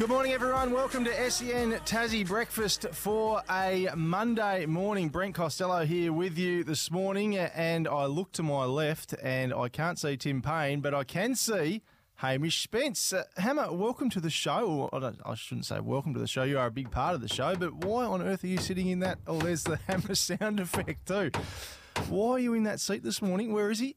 Good morning, everyone. Welcome to SEN Tassie Breakfast for a Monday morning. Brent Costello here with you this morning, and I look to my left and I can't see Tim Payne, but I can see Hamish Spence. Uh, Hammer, welcome to the show. I, I shouldn't say welcome to the show. You are a big part of the show, but why on earth are you sitting in that? Oh, there's the Hammer sound effect too. Why are you in that seat this morning? Where is he?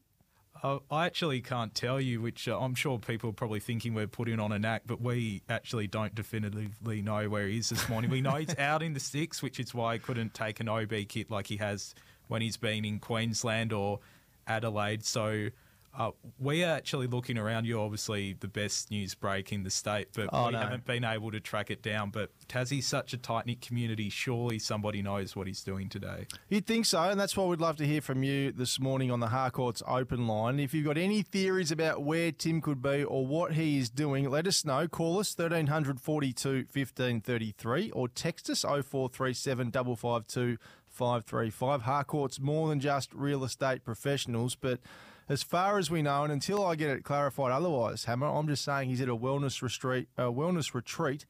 I actually can't tell you, which uh, I'm sure people are probably thinking we're putting on an act, but we actually don't definitively know where he is this morning. We know he's out in the sticks, which is why he couldn't take an OB kit like he has when he's been in Queensland or Adelaide. So uh, we are actually looking around. You're obviously the best news break in the state, but Oh, we no. haven't been able to track it down. But Tassie's such a tight knit community. Surely somebody knows what he's doing today. You'd think so, and that's why we'd love to hear from you this morning on the Harcourts open line. If you've got any theories about where Tim could be or what he is doing, let us know. Call us 1300 42 1533 or text us 0437 552 535. Harcourt's more than just real estate professionals, but as far as we know, and until I get it clarified otherwise, Hammer, I'm just saying he's at a wellness retreat, a wellness retreat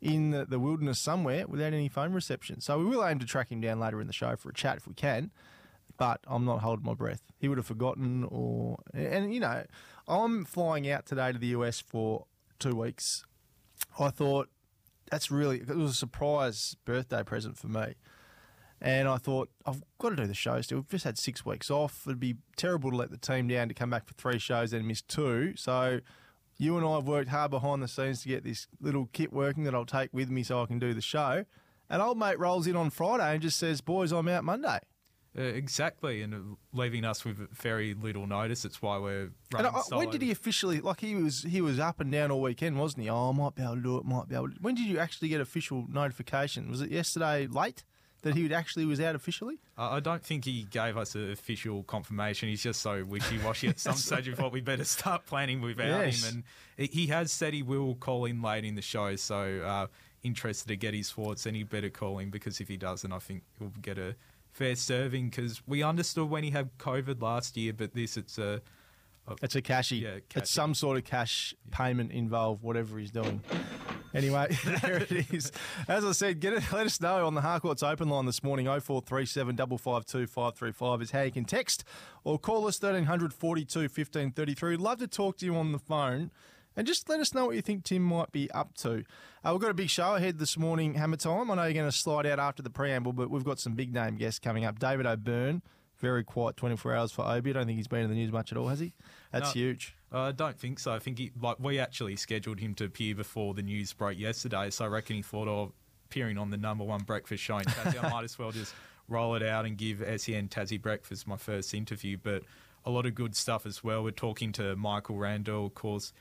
in the, the wilderness somewhere without any phone reception. So we will aim to track him down later in the show for a chat if we can. But I'm not holding my breath. He would have forgotten, or and you know, I'm flying out today to the US for two weeks. I thought that's really it was a surprise birthday present for me. And I thought, I've got to do the show still. We've just had six weeks off. It'd be terrible to let the team down to come back for three shows and miss two. So you and I have worked hard behind the scenes to get this little kit working that I'll take with me so I can do the show. And old mate rolls in on Friday and just says, Boys, I'm out Monday. Uh, exactly, and uh, leaving us with very little notice. It's why we're And running I, when did he officially like he was he was up and down all weekend, wasn't he? Oh, I might be able to do it, might be able to. When did you actually get official notification? Was it yesterday late that he actually was out officially? I I don't think he gave us an official confirmation. He's just so wishy-washy at some stage. We thought we better start planning without Yes. him. And he has said he will call in late in the show. So uh, interested to get his thoughts, and he better call in because if he doesn't, I think he'll get a fair serving. Because we understood when he had COVID last year, but this it's a It's a cashy. Yeah, It's some sort of cash payment involved, whatever he's doing. Anyway, there it is. As I said, get it, let us know on the Harcourts open line this morning. 0437 552 535 is how you can text or call us 1300 42 1533. Love to talk to you on the phone. And just let us know what you think Tim might be up to. Uh, we've got a big show ahead this morning, Hammer Time. I know you're going to slide out after the preamble, but we've got some big name guests coming up. David O'Byrne, very quiet 24 hours for Obi. I don't think he's been in the news much at all, has he? That's No. huge. Uh, I don't think so. I think he, like we actually scheduled him to appear before the news broke yesterday, so I reckon he thought of appearing on the number one breakfast show in Tassie. I might as well just roll it out and give SEN Tassie Breakfast my first interview. But a lot of good stuff as well. We're talking to Michael Randall, of course,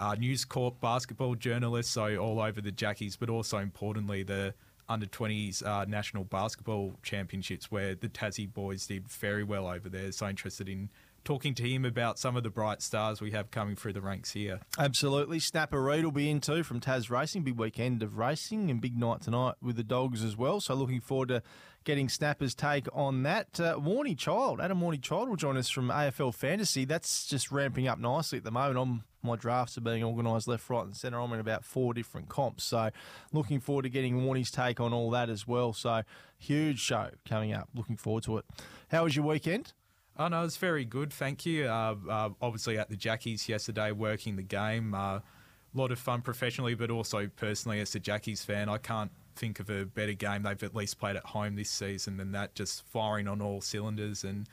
uh, News Corp basketball journalist, so all over the Jackies, but also importantly the under 20s uh, national basketball championships where the Tassie boys did very well over there. So interested in talking to him about some of the bright stars we have coming through the ranks here. Absolutely. Snapper Reed will be in too from Tas Racing. Big weekend of racing and big night tonight with the dogs as well. So looking forward to getting Snapper's take on that. Uh, Warnie Child, Adam Warnie Child will join us from AFL Fantasy. That's just ramping up nicely at the moment. I'm, my drafts are being organised left, right, and centre. I'm in about four different comps. So looking forward to getting Warnie's take on all that as well. So huge show coming up. Looking forward to it. How was your weekend? Oh no, it's very good, thank you. Uh, uh, obviously at the Jackies yesterday, working the game. A uh, lot of fun professionally, but also personally as a Jackies fan, I can't think of a better game they've at least played at home this season than that. Just firing on all cylinders. And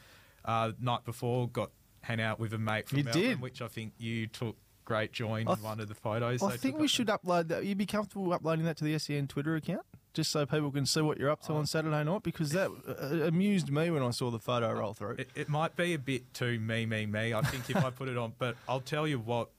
uh, night before, got hang out with a mate from You Melbourne, did. which I think you took great joy in th- one of the photos. I think we should upload that. You'd be comfortable uploading that to the SEN Twitter account, just so people can see what you're up to on Saturday night. Because that uh, amused me when I saw the photo roll through. It, it might be a bit too me, me, me. I think if I put it on, but I'll tell you what.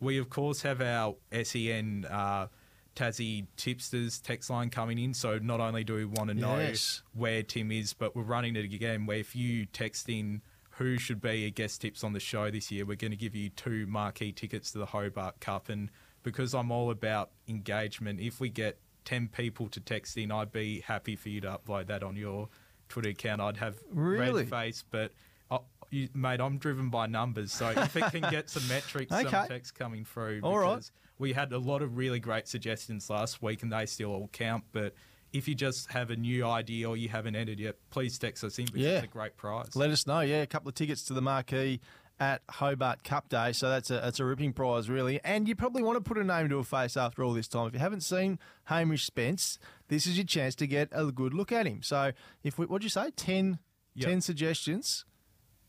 We of course have our SEN uh, Tassie tipsters text line coming in. So not only do we want to know Yes. where Tim is, but we're running it again. Where if you text in who should be a guest tips on the show this year, we're going to give you two marquee tickets to the Hobart Cup. And because I'm all about engagement, if we get ten people to text in, I'd be happy for you to upload that on your Twitter account. I'd have Really? red face, but uh, you, mate, I'm driven by numbers. So if it can get some metrics, Okay. some text coming through. All right. We had a lot of really great suggestions last week, and they still all count. But if you just have a new idea or you haven't entered yet, please text us in because Yeah. it's a great prize. Let us know. Yeah, a couple of tickets to the marquee at Hobart Cup Day. So that's a that's a ripping prize, really. And you probably want to put a name to a face after all this time. If you haven't seen Hamish Spence, this is your chance to get a good look at him. So if we, what'd you say, 10, Yep. 10 suggestions,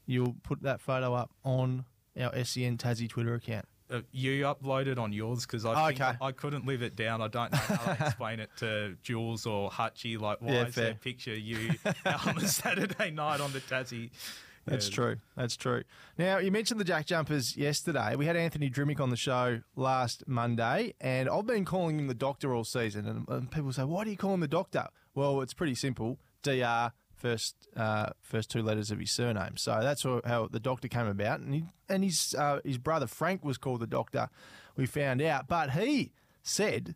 you'll put that photo up on our SEN Tassie Twitter account. Uh, you uploaded on yours because I Okay. I couldn't live it down. I don't know how to explain it to Jules or Hutchie. Like, why Yeah, is fair. there a picture of you out on a Saturday night on the Tassie? That's true. That's true. Now, you mentioned the Jack Jumpers yesterday. We had Anthony Drmic on the show last Monday, and I've been calling him the doctor all season. And, and people say, why do you call him the doctor? Well, it's pretty simple. DR, first uh, first two letters of his surname. So that's how, how the doctor came about. And, he, and his, uh, his brother Frank was called the doctor, we found out. But he said,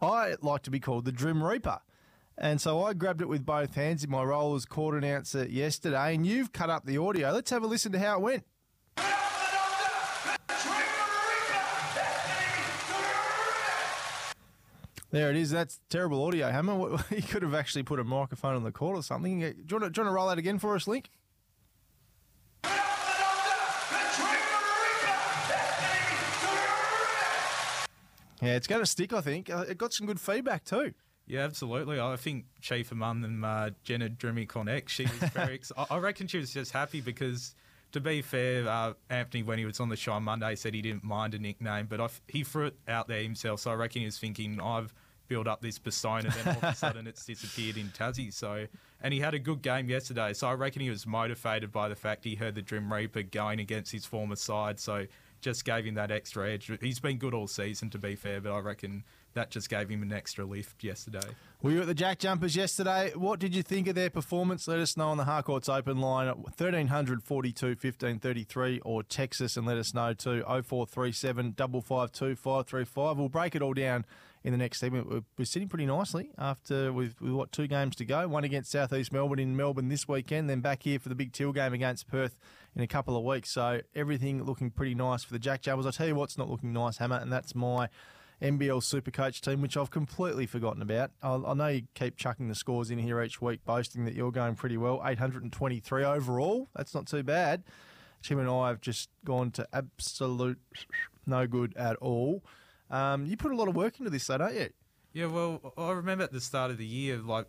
I like to be called the Drim Reaper. And so I grabbed it with both hands in my role as court announcer yesterday, and you've cut up the audio. Let's have a listen to how it went. There it is. That's terrible audio, Hammer. You could have actually put a microphone on the court or something. Do you want to, do you want to roll that again for us, Link? Yeah, it's going to stick, I think. Uh, It got some good feedback too. Yeah, absolutely. I think Chief among them, uh, Jenna Drmic on she was very. ex- I I reckon she was just happy because, to be fair, uh, Anthony when he was on the show on Monday said he didn't mind a nickname, but I f he threw it out there himself. So I reckon he was thinking, I've built up this persona, then all of a sudden it's disappeared in Tassie. So, and he had a good game yesterday. So I reckon he was motivated by the fact he heard the Drim Reaper going against his former side. So just gave him that extra edge. He's been good all season, to be fair, but I reckon that just gave him an extra lift yesterday. We were at the Jack Jumpers yesterday. What did you think of their performance? Let us know on the Harcourts Open line at 1300 42 1533 or text us and let us know too 0437 552 535. We'll break it all down in the next segment. We're, sitting pretty nicely after with what two games to go. One against South East Melbourne in Melbourne this weekend, then back here for the big Teal game against Perth in a couple of weeks. So everything looking pretty nice for the Jack Jumpers. I'll tell you what's not looking nice, Hammer, and that's my NBL Supercoach team, which I've completely forgotten about. I, I know you keep chucking the scores in here each week, boasting that you're going pretty well. 823 overall. That's not too bad. Tim and I have just gone to absolute no good at all. Um, you put a lot of work into this, though, don't you? Yeah, well, I remember at the start of the year, like,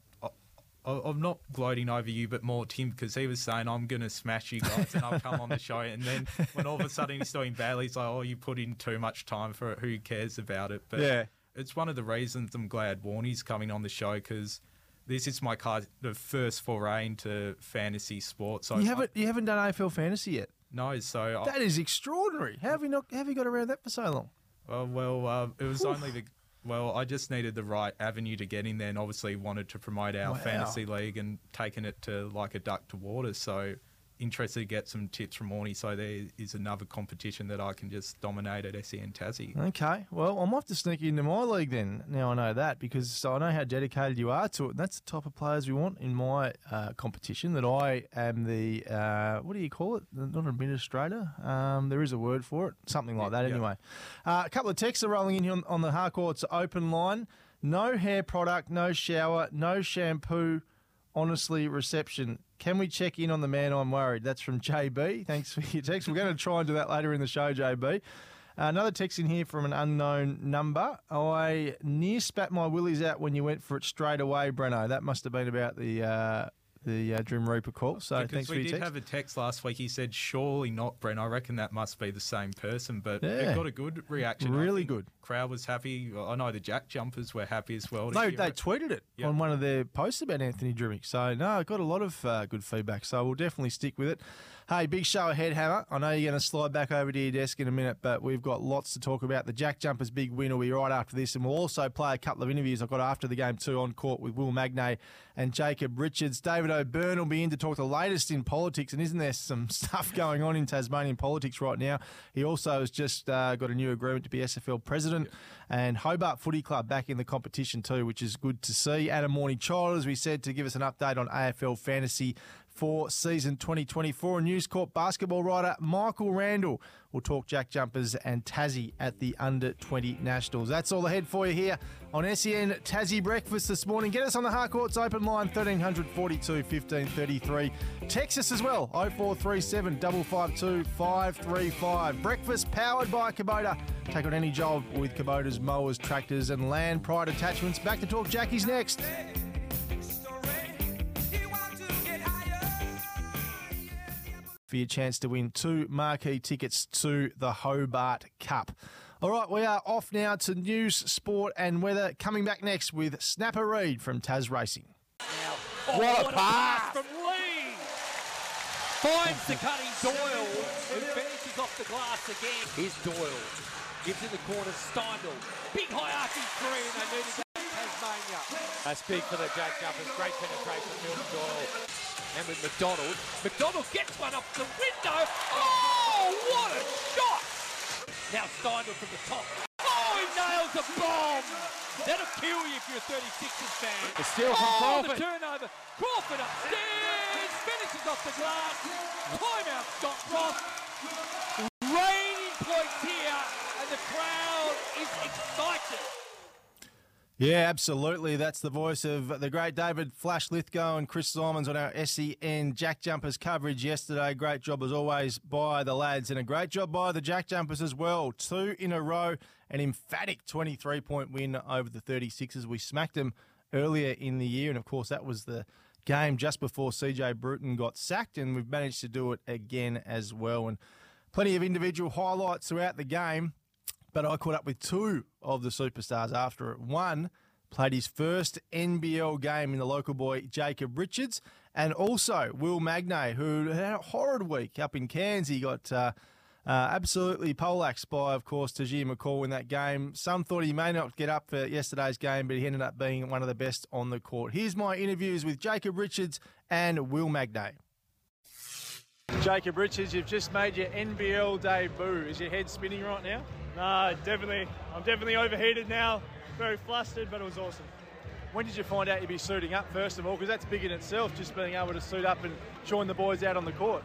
I'm not gloating over you, but more Tim, because he was saying, I'm going to smash you guys and I'll come on the show. And then when all of a sudden he's doing badly, he's like, oh, you put in too much time for it. Who cares about it? But Yeah. it's one of the reasons I'm glad Warnie's coming on the show because this is my kind of first foray into fantasy sports. So You haven't you haven't done AFL fantasy yet. No, so I, That is extraordinary. How have you not? How have you got around that for so long? Uh, well, uh, it was only the. Well, I just needed the right avenue to get in there, and obviously wanted to promote our Wow. fantasy league and taking it to like a duck to water. So interested to get some tips from Warnie. So there is another competition that I can just dominate at SEN Tassie. Okay, well, I might have to sneak you into my league then. Now I know that because I know how dedicated you are to it. And that's the type of players we want in my uh, competition. That I am the uh, what do you call it? Not administrator. Um, there is a word for it, something like that. Yeah. Anyway, uh, a couple of texts are rolling in here on, on the Harcourts open line. No hair product, no shower, no shampoo. Honestly, reception. Can we check in on the man? I'm worried. That's from JB. Thanks for your text. We're going to try and do that later in the show, JB. Another text in here from an unknown number. I near spat my willies out when you went for it straight away, Breno. That must have been about the uh, the uh, Dream Reaper call. So because thanks for we your did text. have a text last week. He said, "Surely not, Brent." I reckon that must be the same person, but Yeah. it got a good reaction. Really good. Crowd was happy. I know the Jack Jumpers were happy as well. No, They, it. tweeted it Yeah. on one of their posts about Anthony Drmic. So, no, I got a lot of uh, good feedback. So, we'll definitely stick with it. Hey, big show ahead, Hammer. I know you're going to slide back over to your desk in a minute, but we've got lots to talk about. The Jack Jumpers big win will be right after this. And we'll also play a couple of interviews I've got after the game, too, on court with Will Magnay and Jacob Richards. David O'Byrne will be in to talk the latest in politics. And isn't there some stuff going on in Tasmanian politics right now? He also has just uh, got a new agreement to be SFL president. And Hobart Footy Club back in the competition too, which is good to see. Adam Warnie Child, as we said, to give us an update on AFL fantasy for season 2024. And News Corp basketball writer Michael Randall will talk Jack Jumpers and Tassie at the Under 20 Nationals. That's all ahead for you here on SEN Tassie Breakfast this morning. Get us on the Harcourts open line 1342 1533. Text us as well 0437 552 535. Breakfast powered by Kubota. Take on any job with Kubota's mowers, tractors, and land pride attachments. Back to talk Jackies next. For your chance to win two marquee tickets to the Hobart Cup. All right, we are off now to news, sport, and weather. Coming back next with Snapper Reed from Taz Racing. Oh, what, a pass from Lee! Finds the cutting Doyle, who finishes off the glass again. Here's Doyle. Gives in the corner, Steindl. Big high arcing three, and they need to go Tasmania. That's big for the Jack Jumpers. Great penetration, Milton Doyle. And with McDonald. McDonald gets one off the window. Oh, what a shot! Now Steindl from the top. Oh, he nails a bomb! That'll kill you if you're a 36ers fan. The steal from oh, Crawford. the turnover. Crawford upstairs. Finishes off the glass. Timeout, Scott Frost. Raining points here, and the crowd is excited. Yeah, absolutely. That's the voice of the great David Flash Lithgow and Chris Simons on our SEN Jack Jumpers coverage yesterday. Great job as always by the lads and a great job by the Jack Jumpers as well. Two in a row, an emphatic 23 point win over the 36ers. We smacked them earlier in the year, and of course, that was the game just before CJ Bruton got sacked, and we've managed to do it again as well. And plenty of individual highlights throughout the game. But I caught up with two of the superstars after it. One played his first NBL game in the local boy Jacob Richards, and also Will Magnay, who had a horrid week up in Cairns. He got uh, uh, absolutely poleaxed by, of course, Tahjere McCall in that game. Some thought he may not get up for yesterday's game, but he ended up being one of the best on the court. Here's my interviews with Jacob Richards and Will Magnay. Jacob Richards, you've just made your NBL debut. Is your head spinning right now? Nah, definitely. I'm definitely overheated now. Very flustered, but it was awesome. When did you find out you'd be suiting up, first of all? Because that's big in itself, just being able to suit up and join the boys out on the court.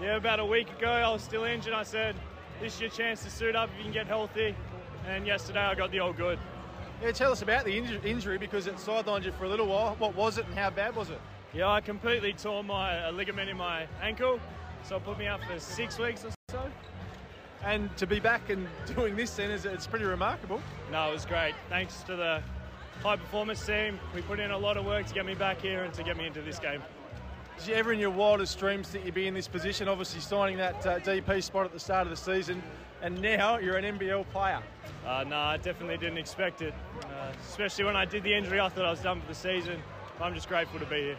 Yeah, about a week ago, I was still injured. I said, this is your chance to suit up if you can get healthy. And yesterday, I got the old good. Yeah, tell us about the inju- injury because it sidelined you for a little while. What was it and how bad was it? Yeah, I completely tore my a ligament in my ankle, so it put me out for six weeks or. And to be back and doing this then, is it's pretty remarkable. No, it was great. Thanks to the high performance team. We put in a lot of work to get me back here and to get me into this game. Did you ever in your wildest dreams think you'd be in this position? Obviously, signing that uh, DP spot at the start of the season, and now you're an NBL player. Uh, no, I definitely didn't expect it. Uh, especially when I did the injury, I thought I was done for the season. I'm just grateful to be here.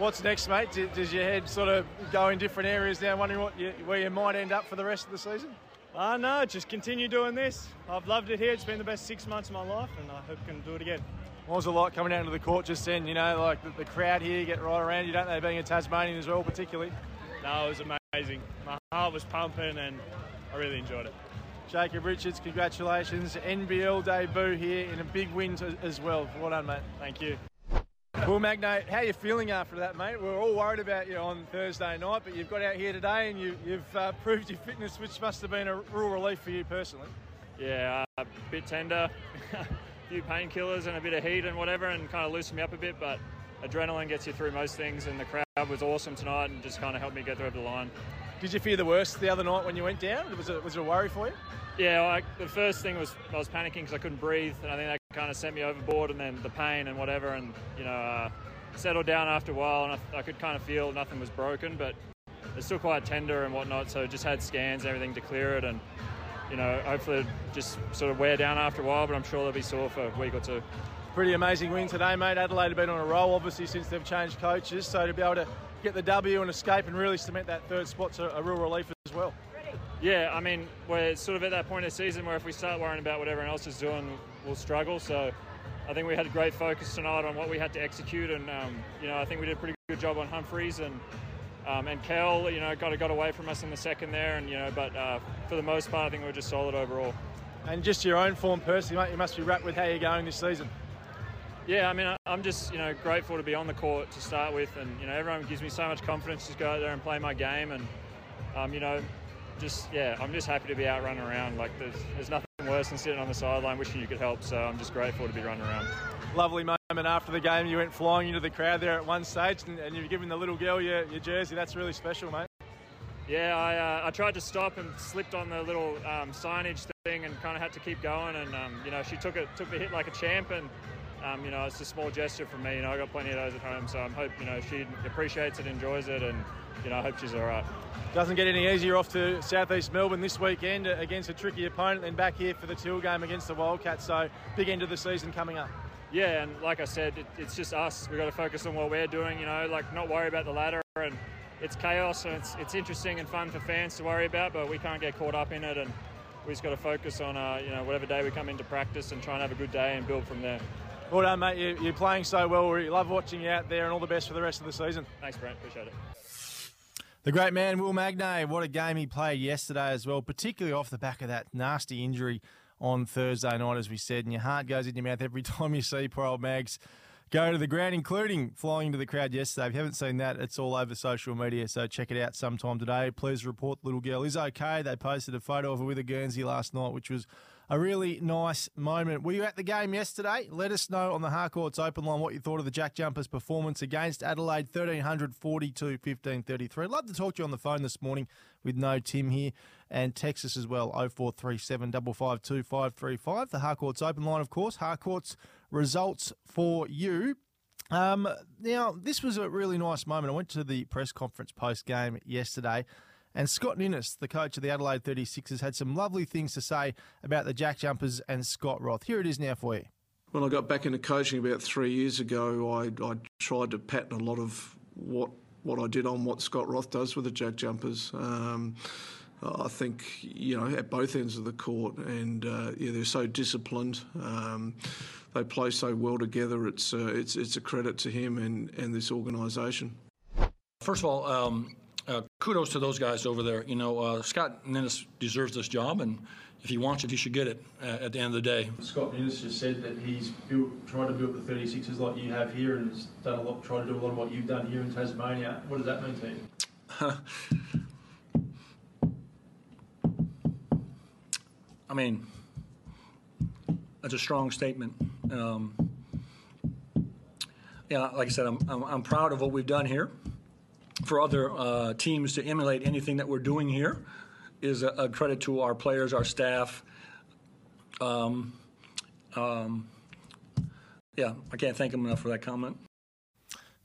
What's next, mate? Does your head sort of go in different areas now, wondering what you, where you might end up for the rest of the season? Uh, no, just continue doing this. I've loved it here. It's been the best six months of my life, and I hope I can do it again. What was it like coming out into the court just then? You know, like the, the crowd here get right around you, don't they? Being a Tasmanian as well, particularly. No, it was amazing. My heart was pumping, and I really enjoyed it. Jacob Richards, congratulations. NBL debut here in a big win as well. Well done, mate. Thank you. Will Magnay, how are you feeling after that, mate? We are all worried about you on Thursday night, but you've got out here today and you, have uh, proved your fitness, which must have been a real relief for you personally. Yeah, uh, a bit tender, a few painkillers and a bit of heat and whatever, and kind of loosened me up a bit, but adrenaline gets you through most things, and the crowd was awesome tonight and just kind of helped me get through the line. Did you fear the worst the other night when you went down? Was it, was it a worry for you? Yeah, I, the first thing was I was panicking because I couldn't breathe, and I think that kind of sent me overboard. And then the pain and whatever, and you know, uh, settled down after a while, and I, I, could kind of feel nothing was broken, but it's still quite tender and whatnot. So just had scans and everything to clear it, and you know, hopefully just sort of wear down after a while. But I'm sure they'll be sore for a week or two. Pretty amazing win today, mate. Adelaide have been on a roll, obviously, since they've changed coaches. So to be able to get the W and escape and really cement that third spot's a, a real relief as well. Yeah, I mean, we're sort of at that point of the season where if we start worrying about what everyone else is doing, we'll struggle. So I think we had a great focus tonight on what we had to execute, and um, you know, I think we did a pretty good job on Humphries and um, and Kel. You know, got got away from us in the second there, and you know, but uh, for the most part, I think we were just solid overall. And just your own form personally, mate, you must be wrapped with how you're going this season. Yeah, I mean, I'm just you know grateful to be on the court to start with, and you know everyone gives me so much confidence to go out there and play my game, and um, you know, just yeah, I'm just happy to be out running around. Like there's there's nothing worse than sitting on the sideline wishing you could help. So I'm just grateful to be running around. Lovely moment after the game. You went flying into the crowd there at one stage, and, and you've given the little girl your, your jersey. That's really special, mate. Yeah, I, uh, I tried to stop and slipped on the little um, signage thing and kind of had to keep going. And um, you know, she took it took the hit like a champ, and um, you know, it's a small gesture from me. You know, I got plenty of those at home, so I hope you know she appreciates it, enjoys it, and you know, I hope she's all right. Doesn't get any easier off to Southeast Melbourne this weekend against a tricky opponent, then back here for the Teal game against the Wildcats. So big end of the season coming up. Yeah, and like I said, it, it's just us. We've got to focus on what we're doing. You know, like not worry about the ladder and. It's chaos and it's, it's interesting and fun for fans to worry about, but we can't get caught up in it. And we just got to focus on, uh, you know, whatever day we come into practice and try and have a good day and build from there. Well done, mate. You- You're playing so well. We love watching you out there, and all the best for the rest of the season. Thanks, Brent. Appreciate it. The great man, Will Magnay, what a game he played yesterday as well, particularly off the back of that nasty injury on Thursday night, as we said. And your heart goes in your mouth every time you see poor old Mags go to the ground, including flying into the crowd yesterday. If you haven't seen that, it's all over social media, so check it out sometime today. Please report the little girl is okay. They posted a photo of her with a Guernsey last night, which was a really nice moment. Were you at the game yesterday? Let us know on the Harcourts Open line what you thought of the Jack Jumpers' performance against Adelaide, 1342 1533. Love to talk to you on the phone this morning with no Tim here and Texas as well 0437 552 535. The Harcourts Open line, of course. Harcourts results for you. Um, now, this was a really nice moment. I went to the press conference post game yesterday, and Scott Ninnis, the coach of the Adelaide 36ers, had some lovely things to say about the Jack Jumpers and Scott Roth. Here it is now for you. When I got back into coaching about three years ago, I, I tried to pattern a lot of what what I did on what Scott Roth does with the Jack Jumpers. Um, I think you know at both ends of the court, and uh, yeah, they're so disciplined. Um, they play so well together. It's uh, it's it's a credit to him and and this organisation. First of all, um, kudos to those guys over there. You know, uh, Scott Ninnis deserves this job, and if he wants it, he should get it uh, at the end of the day. Scott Ninnis just said that he's built, tried to build the 36ers like you have here, and has done a lot, tried to do a lot of what you've done here in Tasmania. What does that mean to you? I mean, that's a strong statement. Um, yeah, like I said, I'm, I'm, I'm proud of what we've done here. For other uh, teams to emulate anything that we're doing here is a, a credit to our players, our staff. Um, um, yeah, I can't thank them enough for that comment.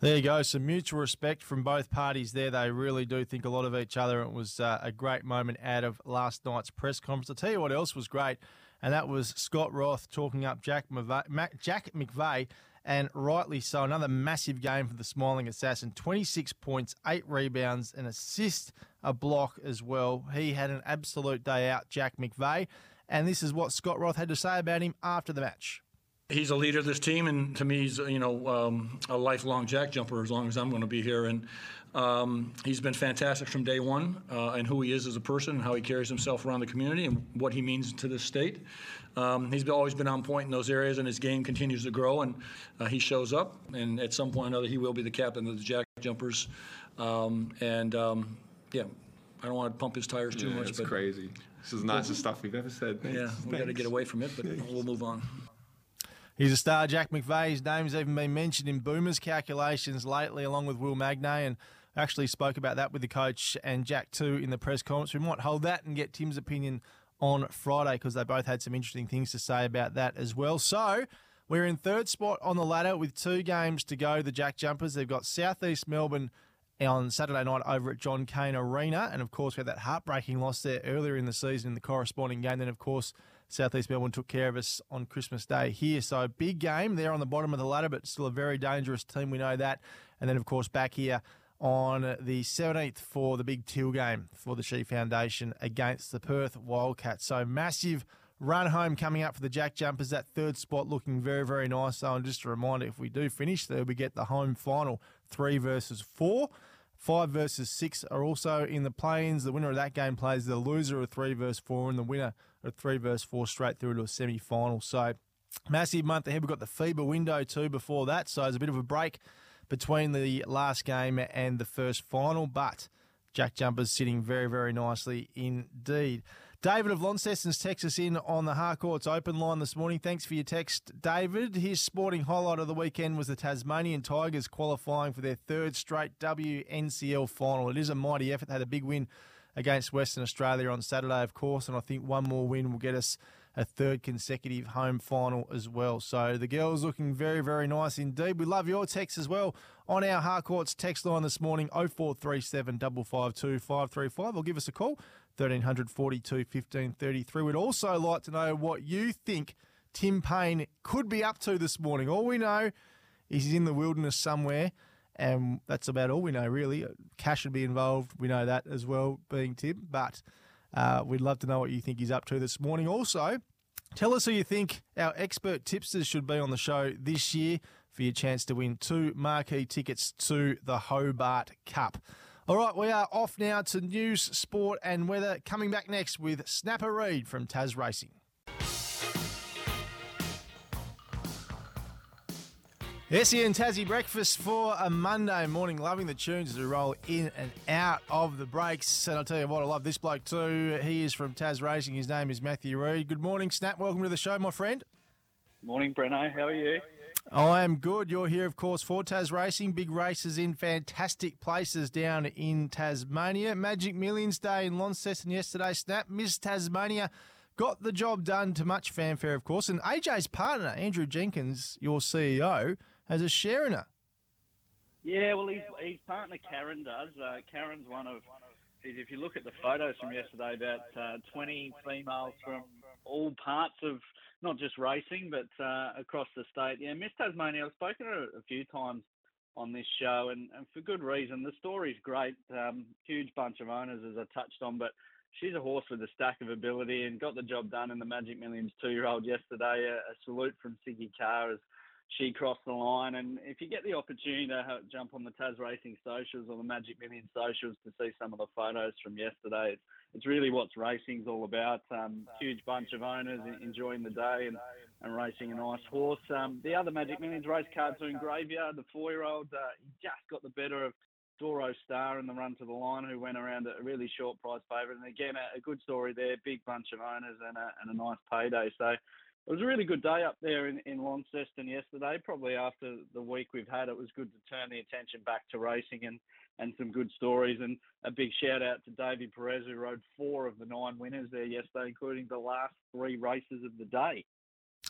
There you go. Some mutual respect from both parties there. They really do think a lot of each other. It was uh, a great moment out of last night's press conference. I'll tell you what else was great, and that was Scott Roth talking up Jack McVeigh, Jack McVeigh and rightly so. Another massive game for the Smiling Assassin. 26 points, 8 rebounds, an assist, a block as well. He had an absolute day out, Jack McVeigh. And this is what Scott Roth had to say about him after the match. He's a leader of this team, and to me, he's you know um, a lifelong jack jumper as long as I'm going to be here. And um, he's been fantastic from day one, uh, and who he is as a person, and how he carries himself around the community, and what he means to this state. Um, he's always been on point in those areas, and his game continues to grow. And uh, he shows up, and at some point or another, he will be the captain of the jack jumpers. Um, and um, yeah, I don't want to pump his tires too Yeah, much, it's but crazy. This is the nicest stuff we've ever said. yeah, we got to get away from it, but we'll move on. He's a star, Jack McVeigh. His name's even been mentioned in Boomers calculations lately, along with Will Magnay, and actually spoke about that with the coach and Jack too in the press conference. We might hold that and get Tim's opinion on Friday because they both had some interesting things to say about that as well. So we're in third spot on the ladder with two games to go. The Jack Jumpers they've got Southeast Melbourne on Saturday night over at John Cain Arena, and of course we had that heartbreaking loss there earlier in the season in the corresponding game. Then of course. Southeast Melbourne took care of us on Christmas Day here. So, big game. They're on the bottom of the ladder, but still a very dangerous team. We know that. And then, of course, back here on the 17th for the big Teal game for the She Foundation against the Perth Wildcats. So, massive run home coming up for the Jack Jumpers. That third spot looking very, very nice. So, and just a reminder if we do finish there, we get the home final three versus four. Five versus six are also in the play-ins. The winner of that game plays the loser of three versus four, and the winner of three versus four straight through to a semi-final. So Massive month ahead. We've got the FIBA window too before that, so there's a bit of a break between the last game and the first final. But Jack Jumpers sitting very, very nicely indeed. David of Launceston's texts us in on the Harcourts open line this morning. Thanks for your text, David. His sporting highlight of the weekend was the Tasmanian Tigers qualifying for their third straight WNCL final. It is a mighty effort. They had a big win against Western Australia on Saturday, of course, and I think one more win will get us a third consecutive home final as well. So the girls looking very, very nice indeed. We love your text as well on our Harcourts text line this morning 0437 552 535 or give us a call 1300 42 1533. We'd also like to know what you think Tim Payne could be up to this morning. All we know is he's in the wilderness somewhere. And that's about all we know, really. Cash would be involved. We know that as well, being Tim. But uh, we'd love to know what you think he's up to this morning. Also, tell us who you think our expert tipsters should be on the show this year for your chance to win two marquee tickets to the Hobart Cup. All right, we are off now to news, sport, and weather. Coming back next with Snapper Reed from Tas Racing. SEN Tassie breakfast for a Monday morning. Loving the tunes as we roll in and out of the breaks. And I'll tell you what, I love this bloke too. He is from Tas Racing. His name is Matthew Reed. Good morning, Snap. Welcome to the show, my friend. Morning, Breno. How are you? I am good. You're here, of course, for Tas Racing. Big races in fantastic places down in Tasmania. Magic Millions Day in Launceston yesterday. Snap, Miss Tasmania got the job done to much fanfare, of course. And AJ's partner, Andrew Jenkins, your CEO, has a share in it. Yeah, well, his, his partner Karen does. Uh, Karen's one of, if you look at the photos from yesterday, about uh, 20 females from all parts of not just racing, but uh, across the state. Yeah, Miss Tasmania, I've spoken to her a few times on this show, and, and for good reason. The story's great. Um, huge bunch of owners, as I touched on, but she's a horse with a stack of ability and got the job done in the Magic Millions two-year-old yesterday. A, a salute from Siggy Carr as she crossed the line. And if you get the opportunity to jump on the Tas Racing socials or the Magic Million socials to see some of the photos from yesterday, it's, it's really what racing's all about. Um, huge bunch of owners enjoying the day and, and racing a nice horse. Um, the other Magic Millions race Cartoon Graveyard, the four-year-old, uh, just got the better of Doro Star in the run to the line, who went around a really short price favourite. And again, a, a, good story there, big bunch of owners and a, and a nice payday. So it was a really good day up there in, in Launceston yesterday. Probably after the week we've had, it was good to turn the attention back to racing and, and some good stories. And a big shout out to Davey Perez, who rode four of the nine winners there yesterday, including the last three races of the day.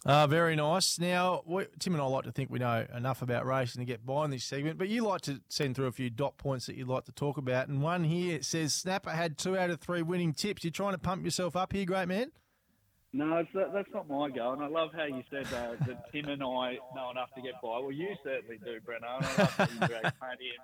Uh, very nice. Now, we, Tim and I like to think we know enough about racing to get by in this segment, but you like to send through a few dot points that you'd like to talk about. And one here says Snapper had two out of three winning tips. You're trying to pump yourself up here, great man? No, that, that's not my goal. And I love how you said uh, that Tim and I know enough to get by. Well, you certainly do, Breno. And I love how you drag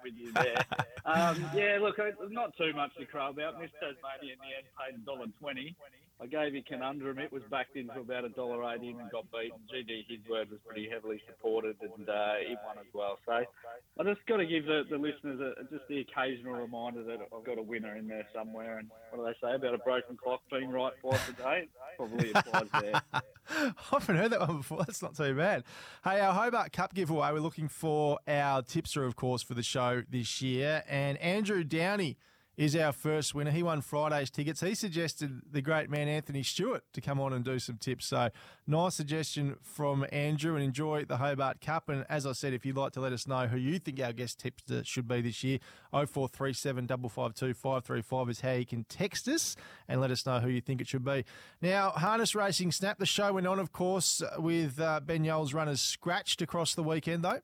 with you there. Um, yeah, look, not too much to crow about. Miss Tasmania in the end paid $1.20. I gave you Conundrum. It was backed into about a dollar eighty and got beaten. GD his word was pretty heavily supported and uh, it won as well. So I just got to give the, the listeners a, just the occasional reminder that I've got a winner in there somewhere. And what do they say about a broken clock being right twice a day? Probably applies there. I haven't heard that one before. That's not too bad. Hey, our Hobart Cup giveaway. We're looking for our tipster, of course, for the show this year, and Andrew Downey is our first winner. He won Friday's tickets. He suggested the great man Anthony Stewart to come on and do some tips. So nice suggestion from Andrew and enjoy the Hobart Cup. And as I said, if you'd like to let us know who you think our guest tips should be this year, 0437 552 535 is how you can text us and let us know who you think it should be. Now, Harness Racing Snap, the show went on, of course, with uh, Ben Yole's runners scratched across the weekend, though.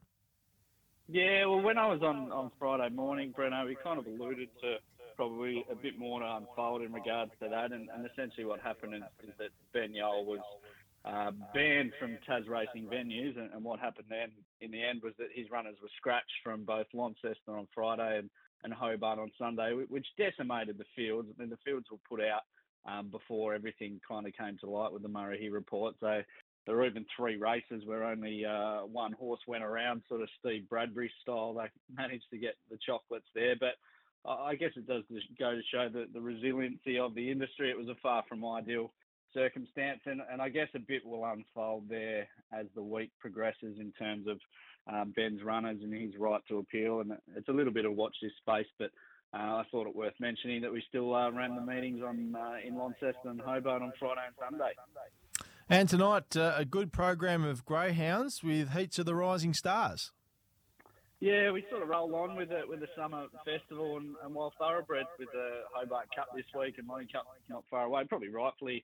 Yeah, well, when I was on, on Friday morning, Breno, we kind of alluded to probably a bit more to unfold in regards to that. And, and essentially, what happened is, is that Ben Yole was uh, banned from Tas racing venues. And, and, what happened then in the end was that his runners were scratched from both Launceston on Friday and, and Hobart on Sunday, which decimated the fields. I mean, the fields were put out um, before everything kind of came to light with the Murray report. So there were even three races where only uh, one horse went around, sort of Steve Bradbury style. They managed to get the chocolates there, but I guess it does go to show the, the resiliency of the industry. It was a far from ideal circumstance, and, and I guess a bit will unfold there as the week progresses in terms of um, Ben's runners and his right to appeal, and it's a little bit of watch this space, but. Uh, I thought it worth mentioning that we still uh, ran the meetings on uh, in Launceston and Hobart on Friday and Sunday. And tonight, uh, a good program of greyhounds with heats of the rising stars. Yeah, we sort of roll on with it with the summer festival and, and wild thoroughbreds with the Hobart Cup this week and Money Cup not far away. Probably rightfully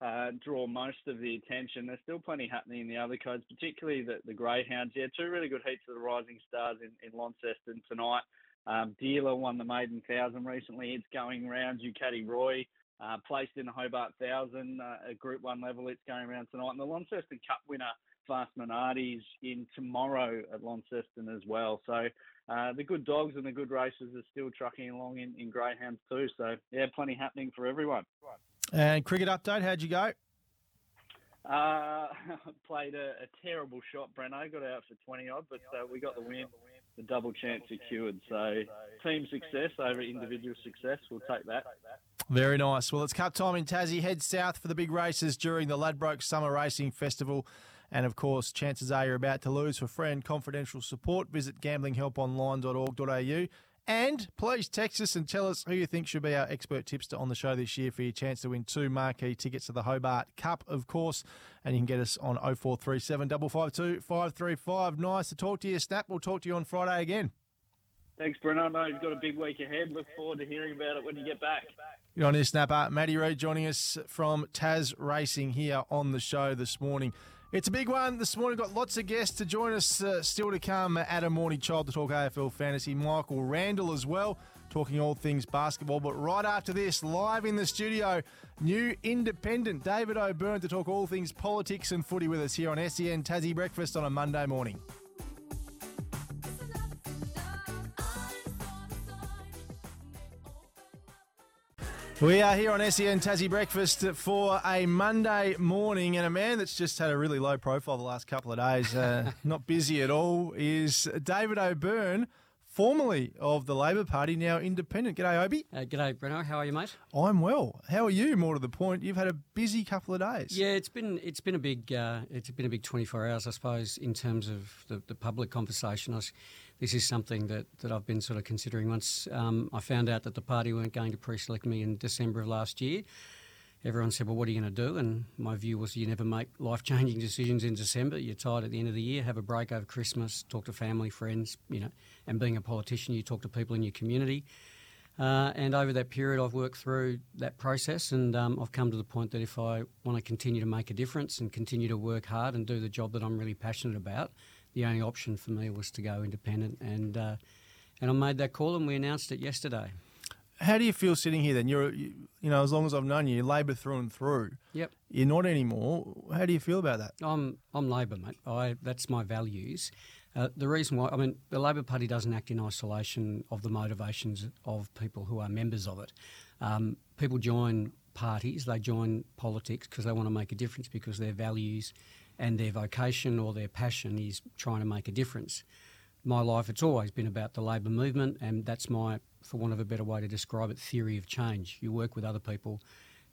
uh, draw most of the attention. There's still plenty happening in the other codes, particularly the, the greyhounds. Yeah, two really good heats of the rising stars in, in Launceston tonight. Um, Dealer won the maiden thousand recently. It's going round. Ducati Roy uh, placed in the Hobart thousand, uh, a Group One level. It's going around tonight, and the Launceston Cup winner Fast Minardi's in tomorrow at Launceston as well. So uh, the good dogs and the good races are still trucking along in, in greyhounds too. So yeah, plenty happening for everyone. And cricket update, how'd you go? Uh, played a, a, terrible shot, Breno. Got out for 20 odd, but uh, we got the win. The double chance secured. So team success over individual success. We'll take that. Very nice. Well, it's cup time in Tassie. Head south for the big races during the Ladbroke Summer Racing Festival. And of course, chances are you're about to lose. For friend confidential support, visit gamblinghelponline.org.au. And please text us and tell us who you think should be our expert tipster on the show this year for your chance to win two marquee tickets to the Hobart Cup, of course. And you can get us on 0437 552 535. Nice to talk to you, Snap. We'll talk to you on Friday again. Thanks, Bruno. I know you've got a big week ahead. Look forward to hearing about it when you get back. Good on you, Snapper. Matty Reed joining us from Tas Racing here on the show this morning. It's a big one this morning. We've Got lots of guests to join us uh, still to come. Adam Warnie Child to talk AFL fantasy. Michael Randall as well, talking all things basketball. But right after this, live in the studio, new independent David O'Byrne to talk all things politics and footy with us here on SEN Tassie Breakfast on a Monday morning. We are here on SEN Tassie Breakfast for a Monday morning, and a man that's just had a really low profile the last couple of days, uh, not busy at all, is David O'Byrne, formerly of the Labor Party, now independent. G'day, Obi. Uh, g'day, Breno. How are you, mate? I'm well. How are you? More to the point, you've had a busy couple of days. Yeah, it's been it's been a big uh, it's been a big 24 hours, I suppose, in terms of the, the public conversation. I was, this is something that, that I've been sort of considering. Once um, I found out that the party weren't going to pre-select me in December of last year, everyone said, "Well, what are you going to do?" And my view was, you never make life-changing decisions in December. You're tired at the end of the year. Have a break over Christmas. Talk to family, friends. You know, and being a politician, you talk to people in your community. Uh, and over that period, I've worked through that process, and um, I've come to the point that if I want to continue to make a difference and continue to work hard and do the job that I'm really passionate about, the only option for me was to go independent, and uh, and I made that call, and we announced it yesterday. How do you feel sitting here then? You're, you, you know, as long as I've known you, you're Labor through and through. Yep. You're not anymore. How do you feel about that? I'm I'm Labor, mate. I that's my values. Uh, the reason why, I mean, the Labor Party doesn't act in isolation of the motivations of people who are members of it. Um, people join parties, they join politics because they want to make a difference because their values and their vocation or their passion is trying to make a difference. My life, it's always been about the labour movement, and that's my, for want of a better way to describe it, theory of change. You work with other people,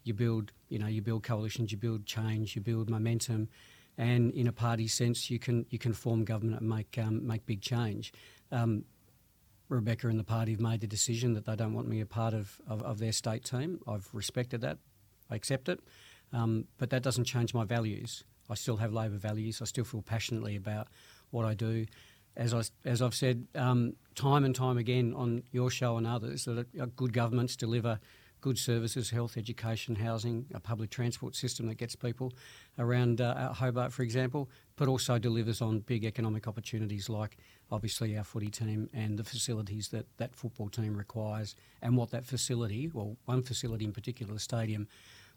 you build, you know, you build coalitions, you build change, you build momentum, and in a party sense, you can you can form government and make um, make big change. Um, Rebecca and the party have made the decision that they don't want me a part of, of, of their state team. I've respected that, I accept it, um, but that doesn't change my values. I still have Labor values. I still feel passionately about what I do. As, I, as I've said um, time and time again on your show and others, that good governments deliver good services, health, education, housing, a public transport system that gets people around uh, Hobart, for example, but also delivers on big economic opportunities like obviously our footy team and the facilities that that football team requires and what that facility, well, one facility in particular, the stadium,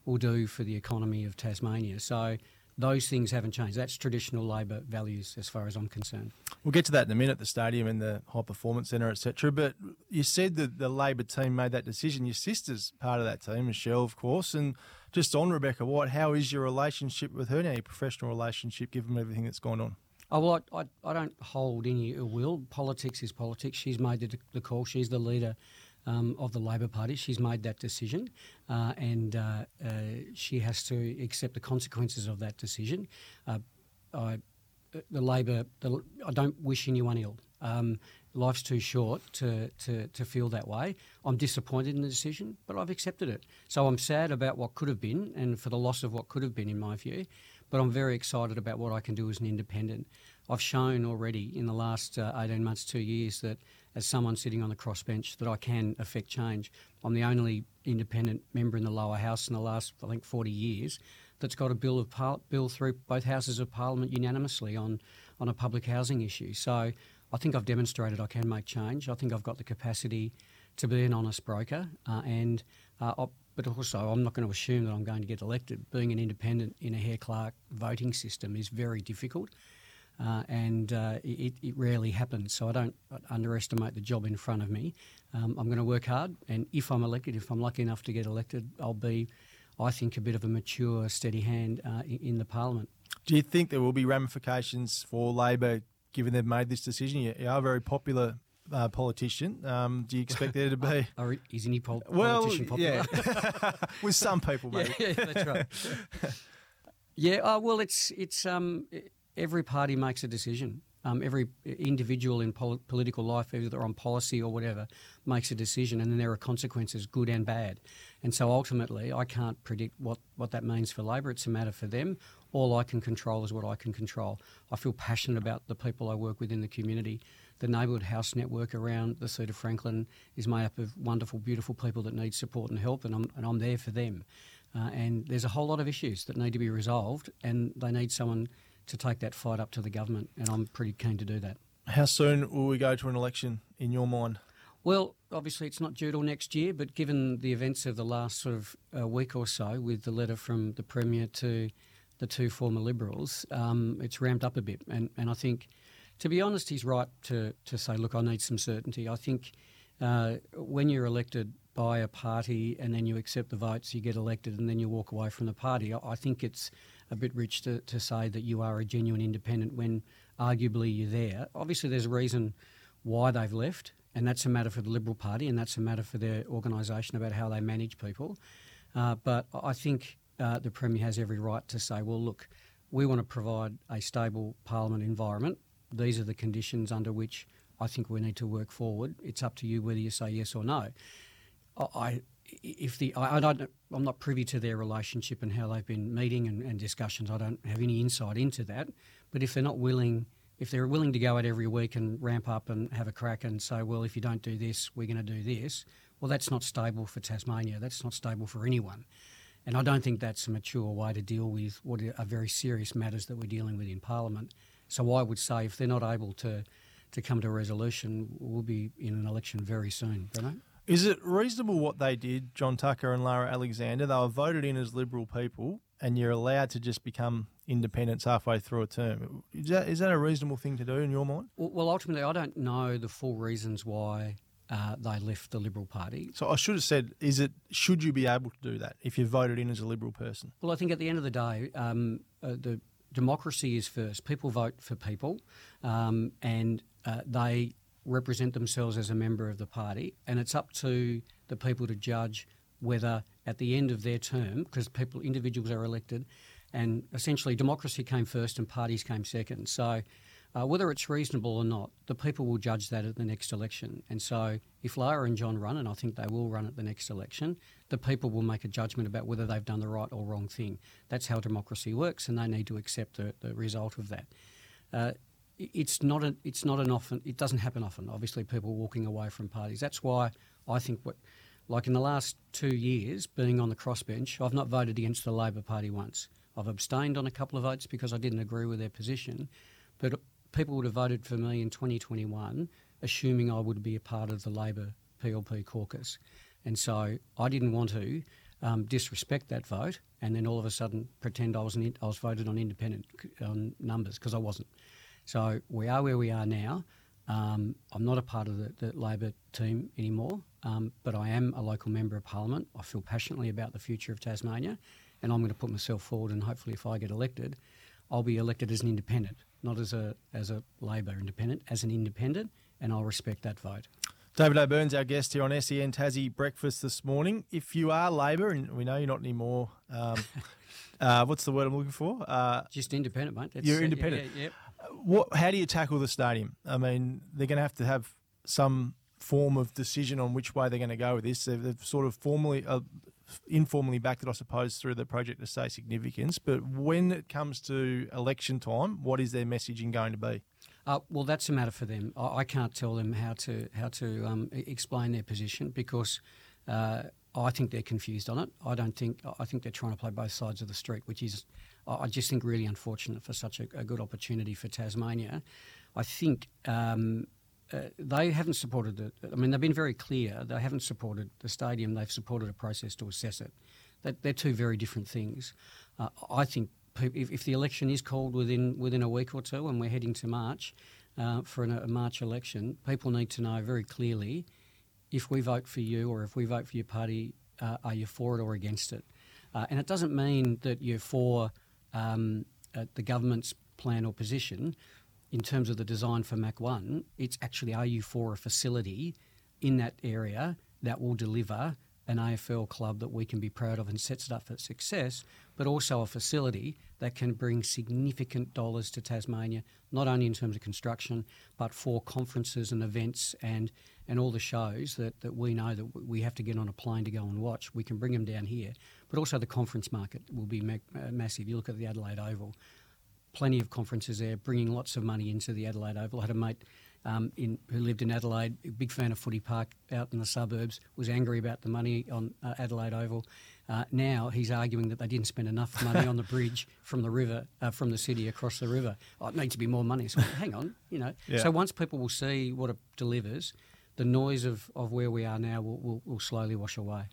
will do for the economy of Tasmania. So those things haven't changed. That's traditional Labor values, as far as I'm concerned. We'll get to that in a minute, the stadium and the high performance centre, etc. But you said that the Labor team made that decision. Your sister's part of that team, Michelle, of course. And just on Rebecca White, how is your relationship with her now, your professional relationship, given everything that's gone on? Oh, well, I, I, I don't hold any ill will. Politics is politics. She's made the, the call. She's the leader um, of the Labor Party. She's made that decision, uh, and uh, uh, she has to accept the consequences of that decision. Uh, I, the Labor, the, I don't wish anyone ill. Um, life's too short to, to, to feel that way. I'm disappointed in the decision, but I've accepted it. So I'm sad about what could have been and for the loss of what could have been, in my view, but I'm very excited about what I can do as an independent. I've shown already in the last uh, 18 months, two years, that as someone sitting on the crossbench, that I can affect change. I'm the only independent member in the lower house in the last, I think, 40 years that's got a bill of par- bill through both houses of parliament unanimously on on a public housing issue. So I think I've demonstrated I can make change. I think I've got the capacity to be an honest broker, uh, and uh, but also I'm not going to assume that I'm going to get elected. Being an independent in a Hare Clark voting system is very difficult. Uh, and uh, it, it, rarely happens. So I don't underestimate the job in front of me. Um, I'm going to work hard, and if I'm elected, if I'm lucky enough to get elected, I'll be, I think, a bit of a mature, steady hand uh, in, in, the parliament. Do you think there will be ramifications for Labor given they've made this decision? You are a very popular uh, politician. Um, do you expect there to be? oh, isn't he pol- well, politician popular? Yeah. With some people, maybe. Yeah, yeah that's right. yeah, uh, well, it's it's um, every party makes a decision. Um, every individual in pol- political life, either on policy or whatever, makes a decision, and then there are consequences, good and bad. And so ultimately, I can't predict what, what that means for Labor. It's a matter for them. All I can control is what I can control. I feel passionate about the people I work with in the community. The neighbourhood house network around the of Franklin is made up of wonderful, beautiful people that need support and help, and I'm, and I'm there for them. Uh, and there's a whole lot of issues that need to be resolved, and they need someone to take that fight up to the government, and I'm pretty keen to do that. How soon will we go to an election in your mind? Well, obviously it's not due till next year, but given the events of the last sort of uh, week or so, with the letter from the Premier to the two former Liberals, um, it's ramped up a bit. And, and I think, to be honest, he's right to, to say, look, I need some certainty. I think uh, when you're elected by a party and then you accept the votes, you get elected, and then you walk away from the party, I, I think it's a bit rich to, to say that you are a genuine independent when arguably you're there. Obviously, there's a reason why they've left, and that's a matter for the Liberal Party, and that's a matter for their organisation about how they manage people. Uh, but I think uh, the Premier has every right to say, well, look, we want to provide a stable Parliament environment. These are the conditions under which I think we need to work forward. It's up to you whether you say yes or no. I, if the I, I, don't I'm not privy to their relationship and how they've been meeting and, and, discussions. I don't have any insight into that. But if they're not willing, if they're willing to go out every week and ramp up and have a crack and say, well, if you don't do this, we're going to do this. Well, that's not stable for Tasmania. That's not stable for anyone. And I don't think that's a mature way to deal with what are very serious matters that we're dealing with in Parliament. So I would say if they're not able to to come to a resolution, we'll be in an election very soon, Bruno. Is it reasonable what they did, John Tucker and Lara Alexander? They were voted in as Liberal people, and you're allowed to just become independents halfway through a term. Is that, is that a reasonable thing to do in your mind? Well, ultimately, I don't know the full reasons why uh, they left the Liberal Party. So I should have said, is it should you be able to do that if you're voted in as a Liberal person? Well, I think at the end of the day, um, uh, the democracy is first. People vote for people, um, and uh, they represent themselves as a member of the party, and it's up to the people to judge whether at the end of their term, because people, individuals are elected, and essentially democracy came first and parties came second. So uh, whether it's reasonable or not, the people will judge that at the next election. And so if Lara and John run, and I think they will run at the next election, the people will make a judgment about whether they've done the right or wrong thing. That's how democracy works, and they need to accept the, the result of that. Uh, it's not a, it's not an often it doesn't happen often. Obviously, people walking away from parties. That's why I think what like in the last two years being on the crossbench, I've not voted against the Labor Party once. I've abstained on a couple of votes because I didn't agree with their position, but people would have voted for me in 2021, assuming I would be a part of the Labor PLP caucus, and so I didn't want to. Um, disrespect that vote, and then all of a sudden pretend I was an, I was voted on independent on numbers because I wasn't. So we are where we are now. Um, I'm not a part of the, the Labor team anymore, um, but I am a local member of Parliament. I feel passionately about the future of Tasmania, and I'm going to put myself forward. And hopefully, if I get elected, I'll be elected as an independent, not as a as a Labor independent, as an independent, and I'll respect that vote. David O'Byrne's our guest here on SEN Tassie Breakfast this morning. If you are Labor, and we know you're not anymore, um, uh, what's the word I'm looking for? Uh, Just independent, mate. That's- you're uh, independent. yeah, yeah. What? How do you tackle the stadium? I mean, they're going to have to have some form of decision on which way they're going to go with this. They've, they've sort of formally, uh, informally backed it, I suppose, through the project to say significance. But when it comes to election time, what is their messaging going to be? Uh, well, that's a matter for them. I, I can't tell them how to how to um, explain their position because uh, I think they're confused on it. I don't think I think they're trying to play both sides of the street, which is I just think really unfortunate for such a, a good opportunity for Tasmania. I think. Um, uh, they haven't supported the. I mean, they've been very clear. They haven't supported the stadium. They've supported a process to assess it. That, they're two very different things. Uh, I think if, if the election is called within within a week or two, and we're heading to March uh, for an, a March election, people need to know very clearly if we vote for you or if we vote for your party, uh, are you for it or against it? Uh, and it doesn't mean that you're for um, the government's plan or position in terms of the design for Mac 1. It's actually, are you for a facility in that area that will deliver an AFL club that we can be proud of and sets it up for success, but also a facility that can bring significant dollars to Tasmania, not only in terms of construction, but for conferences and events and, and all the shows that, that we know that we have to get on a plane to go and watch. We can bring them down here, but also the conference market will be ma- uh, massive. You look at the Adelaide Oval, plenty of conferences there, bringing lots of money into the Adelaide Oval. I had a mate um, in, who lived in Adelaide, a big fan of footy park out in the suburbs, was angry about the money on uh, Adelaide Oval. Uh, now he's arguing that they didn't spend enough money on the bridge from the river, uh, from the city across the river. Oh, it needs to be more money. So hang on, you know. Yeah. So once people will see what it delivers, the noise of, of where we are now will, will, will slowly wash away.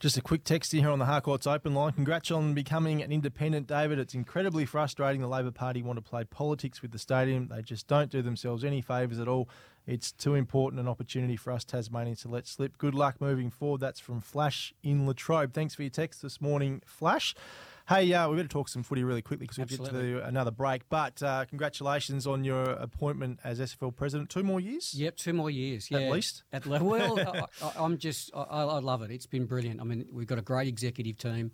Just a quick text here on the Harcourts Open line. Congrats on becoming an independent, David. It's incredibly frustrating. The Labor Party want to play politics with the stadium. They just don't do themselves any favours at all. It's too important an opportunity for us Tasmanians to let slip. Good luck moving forward. That's from Flash in Latrobe. Thanks for your text this morning, Flash. Hey, uh, we're going to talk some footy really quickly because we'll get Absolutely. to another break. But uh, congratulations on your appointment as SFL president. Two more years? Yep, two more years. At least? At le- well, I, I, I'm just, I, I love it. It's been brilliant. I mean, we've got a great executive team.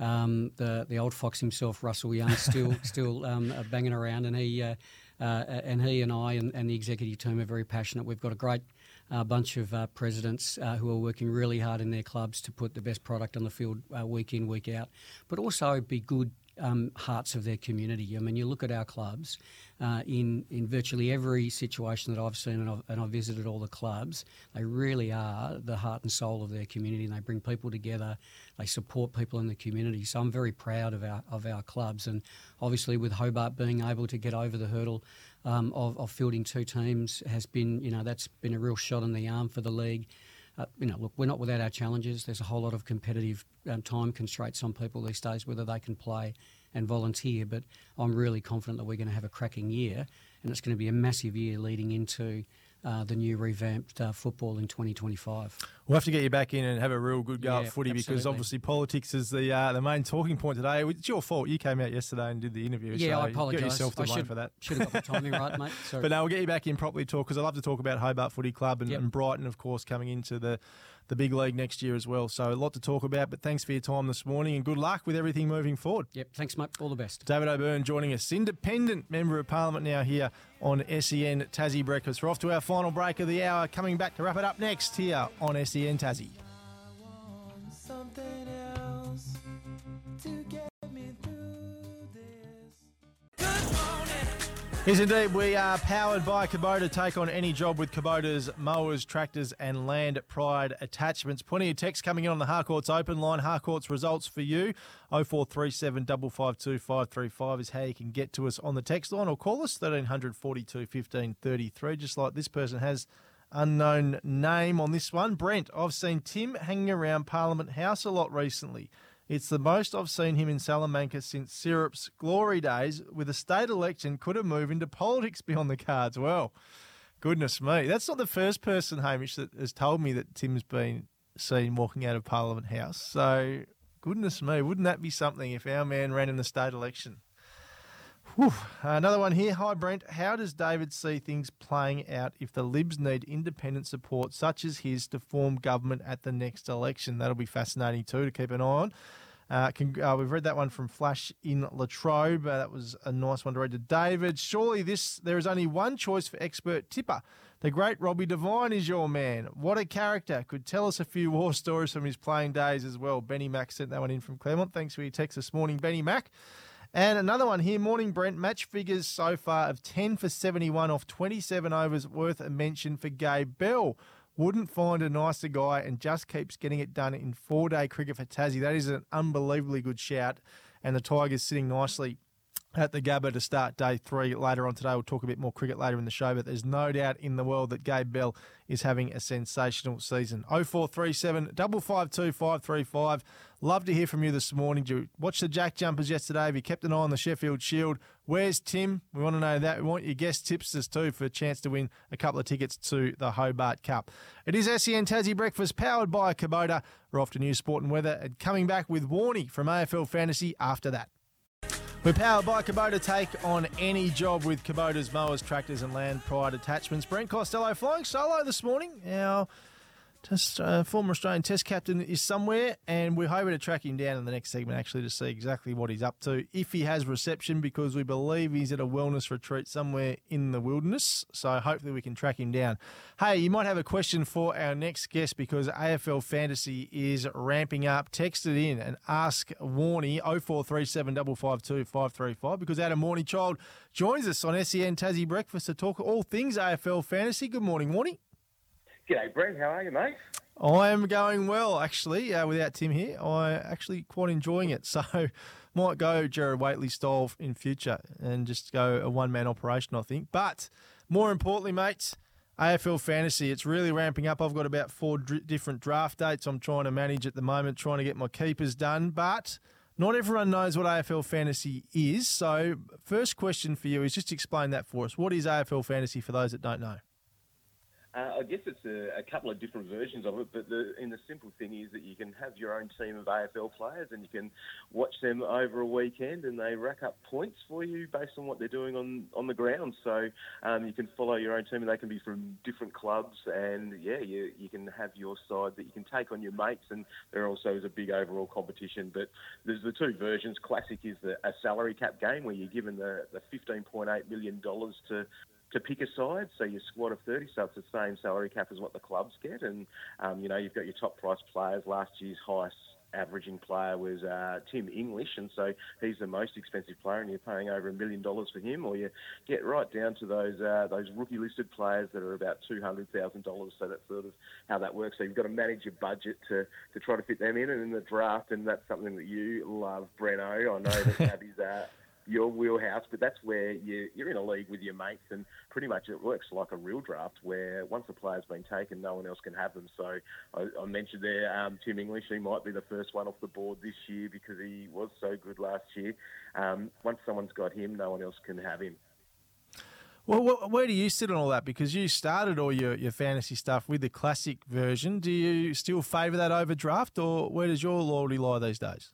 Um, the the old fox himself, Russell Young, still still um, banging around, and he uh, uh, and he and I and, and the executive team are very passionate. We've got a great uh, bunch of uh, presidents uh, who are working really hard in their clubs to put the best product on the field uh, week in, week out, but also be good um, hearts of their community. I mean, you look at our clubs uh, in in virtually every situation that I've seen, and I've, and I've visited all the clubs. They really are the heart and soul of their community, and they bring people together. They support people in the community. So I'm very proud of our of our clubs, and obviously with Hobart being able to get over the hurdle. Um, of, of fielding two teams has been, you know, that's been a real shot in the arm for the league. Uh, you know, look, we're not without our challenges. There's a whole lot of competitive um, time constraints on people these days, whether they can play and volunteer. But I'm really confident that we're going to have a cracking year, and it's going to be a massive year leading into uh, the new revamped uh, football in 2025. We'll have to get you back in and have a real good go Yeah, at footy because obviously politics is the uh, the main talking point today. It's your fault. You came out yesterday and did the interview. Yeah, so I apologise. Get yourself to I blame should- for that. should have got the timing right, mate. Sorry. But now we'll get you back in properly talk because I love to talk about Hobart Footy Club and, Yep. and Brighton, of course, coming into the the big league next year as well. So a lot to talk about. But thanks for your time this morning and good luck with everything moving forward. Yep, thanks, mate. All the best. David O'Byrne joining us, independent member of Parliament now here on SEN Tassie Breakfast. We're off to our final break of the hour, coming back to wrap it up next here on SEN Tassie. Yes, indeed. We are powered by Kubota. Take on any job with Kubota's mowers, tractors, and land pride attachments. Plenty of text coming in on the Harcourts open line. Harcourts results for you. 0437 552 535 is how you can get to us on the text line or call us 1300 42 15 33, just like this person has. Unknown name on this one. Brent, I've seen Tim hanging around Parliament House a lot recently. It's the most I've seen him in Salamanca since Syrup's glory days. With a state election, could a move into politics be on the cards? Well, goodness me. That's not the first person, Hamish, that has told me that Tim's been seen walking out of Parliament House. So, goodness me, wouldn't that be something if our man ran in the state election? Whew. Another one here. Hi, Brent. How does David see things playing out if the Libs need independent support such as his to form government at the next election? That'll be fascinating too to keep an eye on. Uh, uh, we've read that one from Flash in Latrobe. Uh, that was a nice one to read to David. Surely this there is only one choice for expert tipper. The great Robbie Devine is your man. What a character. Could tell us a few war stories from his playing days as well. Benny Mack sent that one in from Claremont. Thanks for your text this morning, Benny Mack. And another one here, morning Brent. Match figures so far of 10 for 71 off 27 overs worth a mention for Gabe Bell. Wouldn't find a nicer guy and just keeps getting it done in four day cricket for Tassie. That is an unbelievably good shout. And the Tigers sitting nicely at the Gabba to start day three later on today. We'll talk a bit more cricket later in the show, but there's no doubt in the world that Gabe Bell is having a sensational season. 0437 552 535. Love to hear from you this morning. Did you watch the Jack Jumpers yesterday? Have you kept an eye on the Sheffield Shield? Where's Tim? We want to know that. We want your guest tipsters too for a chance to win a couple of tickets to the Hobart Cup. It is SEN Tassie Breakfast powered by Kubota. We're off to news, sport and weather and coming back with Warnie from AFL Fantasy after that. We're powered by Kubota. Take on any job with Kubota's mowers, tractors, and land pride attachments. Brent Costello flying solo this morning. Our test, uh, former Australian Test captain is somewhere, and we're hoping to track him down in the next segment actually to see exactly what he's up to. If he has reception, because we believe he's at a wellness retreat somewhere in the wilderness. So hopefully we can track him down. Hey, you might have a question for our next guest because AFL Fantasy is ramping up. Text it in and ask Warnie 0437 552 535 because Adam Warnie Child joins us on SEN Tassie Breakfast to talk all things AFL Fantasy. Good morning, Warnie. G'day, Brent. How are you, mate? I am going well, actually, uh, without Tim here. I actually quite enjoying it. So might go Gerard Whateley style in future and just go a one man operation, I think. But more importantly, mates, AFL fantasy, it's really ramping up. I've got about four dr- different draft dates I'm trying to manage at the moment, trying to get my keepers done. But not everyone knows what AFL fantasy is. So, first question for you is just explain that for us. What is AFL fantasy for those that don't know? Uh, I guess it's a, a couple of different versions of it, but the, and the simple thing is that you can have your own team of AFL players and you can watch them over a weekend and they rack up points for you based on what they're doing on, on the ground. So um, you can follow your own team and they can be from different clubs and yeah, you, you can have your side that you can take on your mates and there also is a big overall competition. But there's the two versions. Classic is the, a salary cap game where you're given the, the $15.8 million to to pick a side. So your squad of 30, so it's the same salary cap as what the clubs get. And, um, you know, you've got your top price players. Last year's highest averaging player was uh, Tim English, and so he's the most expensive player, and you're paying over a million dollars for him. Or you get right down to those uh, those rookie listed players that are about two hundred thousand dollars. So that's sort of how that works. So you've got to manage your budget to, to try to fit them in, and in the draft, and that's something that you love, Breno. I know that is. Uh, your wheelhouse, but that's where you, you're in a league with your mates, and pretty much it works like a real draft where once a player's been taken, no one else can have them. So I, I mentioned there um, Tim English, he might be the first one off the board this year because he was so good last year. Um, once someone's got him, no one else can have him. Well, where do you sit on all that? Because you started all your, your fantasy stuff with the classic version. Do you still favour that over draft, or where does your loyalty lie these days?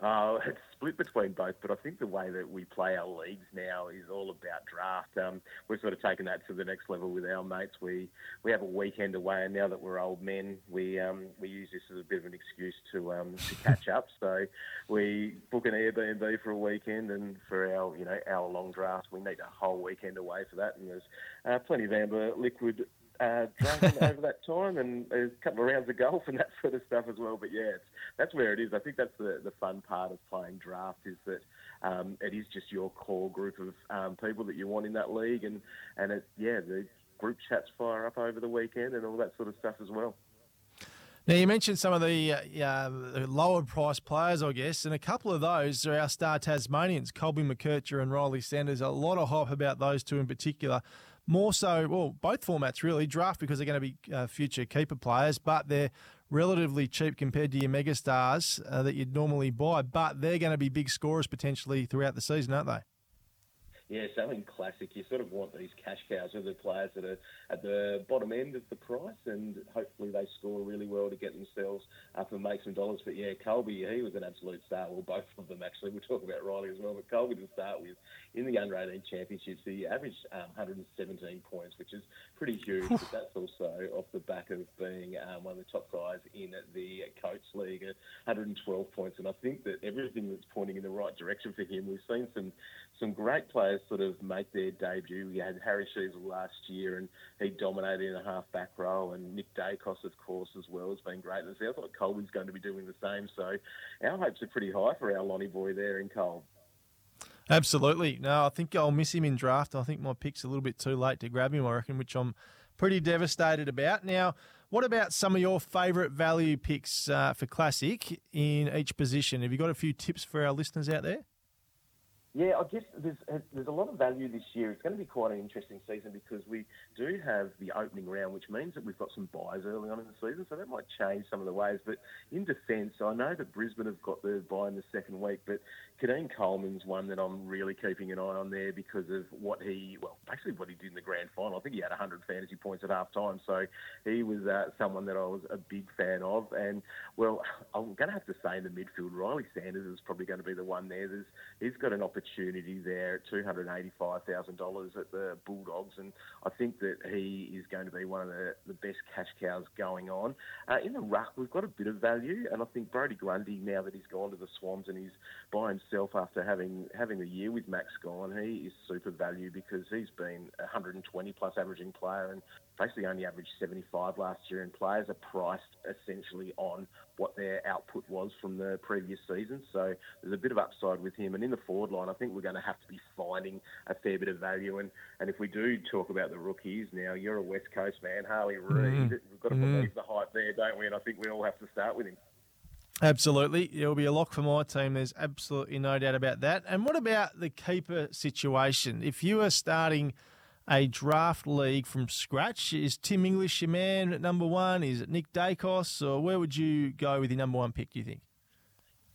Uh, it's split between both, but I think the way that we play our leagues now is all about draft. Um, we've sort of taken that to the next level with our mates. We we have a weekend away, and now that we're old men, we um, we use this as a bit of an excuse to um, to catch up. So we book an Airbnb for a weekend, and for our you know hour long draft, we need a whole weekend away for that. And there's uh, plenty of amber liquid uh, drunk over that time, and a couple of rounds of golf and that sort of stuff as well. But yeah, it's, that's where it is. I think that's the, the fun part of playing draft is that um, it is just your core group of um, people that you want in that league, and and it, yeah, the group chats fire up over the weekend and all that sort of stuff as well. Now, you mentioned some of the, uh, uh, the lower price players, I guess, and a couple of those are our star Tasmanians, Colby McKercher and Ryley Sanders. A lot of hype about those two in particular. More so, well, both formats really. Draft because they're going to be uh, future keeper players, but they're relatively cheap compared to your megastars uh, that you'd normally buy, but they're going to be big scorers potentially throughout the season, aren't they? Yeah, something classic. You sort of want these cash cows, or the players that are at the bottom end of the price, and hopefully they score really well to get themselves up and make some dollars. But yeah, Colby, he was an absolute star. Well, both of them actually. We'll talk about Ryley as well, but Colby to start with in the under 18 championships, he averaged um, 117 points, which is pretty huge. but that's also off the back of being um, one of the top guys in the Coates League, at 112 points. And I think that everything that's pointing in the right direction for him. We've seen some some great players sort of make their debut. We had Harry Sheezel last year, and he dominated in a half back row, and Nick Daicos, of course, as well, has been great. And sounds like Colby's going to be doing the same. So our hopes are pretty high for our Lonnie boy there in Cole. Absolutely. No, I think I'll miss him in draft. I think my pick's a little bit too late to grab him, I reckon, which I'm pretty devastated about. Now, what about some of your favourite value picks uh, for Classic in each position? Have you got a few tips for our listeners out there? Yeah, I guess there's there's a lot of value this year. It's going to be quite an interesting season because we do have the opening round, which means that we've got some byes early on in the season, so that might change some of the ways. But in defence, I know that Brisbane have got the bye in the second week, but Keidean Coleman's one that I'm really keeping an eye on there because of what he, well, basically what he did in the grand final. I think he had 100 fantasy points at half time, so he was uh, someone that I was a big fan of. And, well, I'm going to have to say in the midfield, Ryley Sanders is probably going to be the one there. There's, he's got an opportunity there at $285,000 at the Bulldogs, and I think that he is going to be one of the, the best cash cows going on. Uh, in the ruck, we've got a bit of value, and I think Brodie Grundy, now that he's gone to the Swans and he's by himself after having having a year with Max Gawn, he is super value because he's been a 120 plus averaging player and basically only averaged 75 last year. And players are priced essentially on what their output was from the previous season. So there's a bit of upside with him. And in the forward line, I think we're going to have to be finding a fair bit of value. And and if we do talk about the rookies now, you're a West Coast man, Harley Reid. Mm. We've got to Mm. believe the hype there, don't we? And I think we all have to start with him. Absolutely. It'll be a lock for my team. There's absolutely no doubt about that. And what about the keeper situation? If you are starting a draft league from scratch, is Tim English your man at number one? Is it Nick Daicos? Or where would you go with your number one pick, do you think?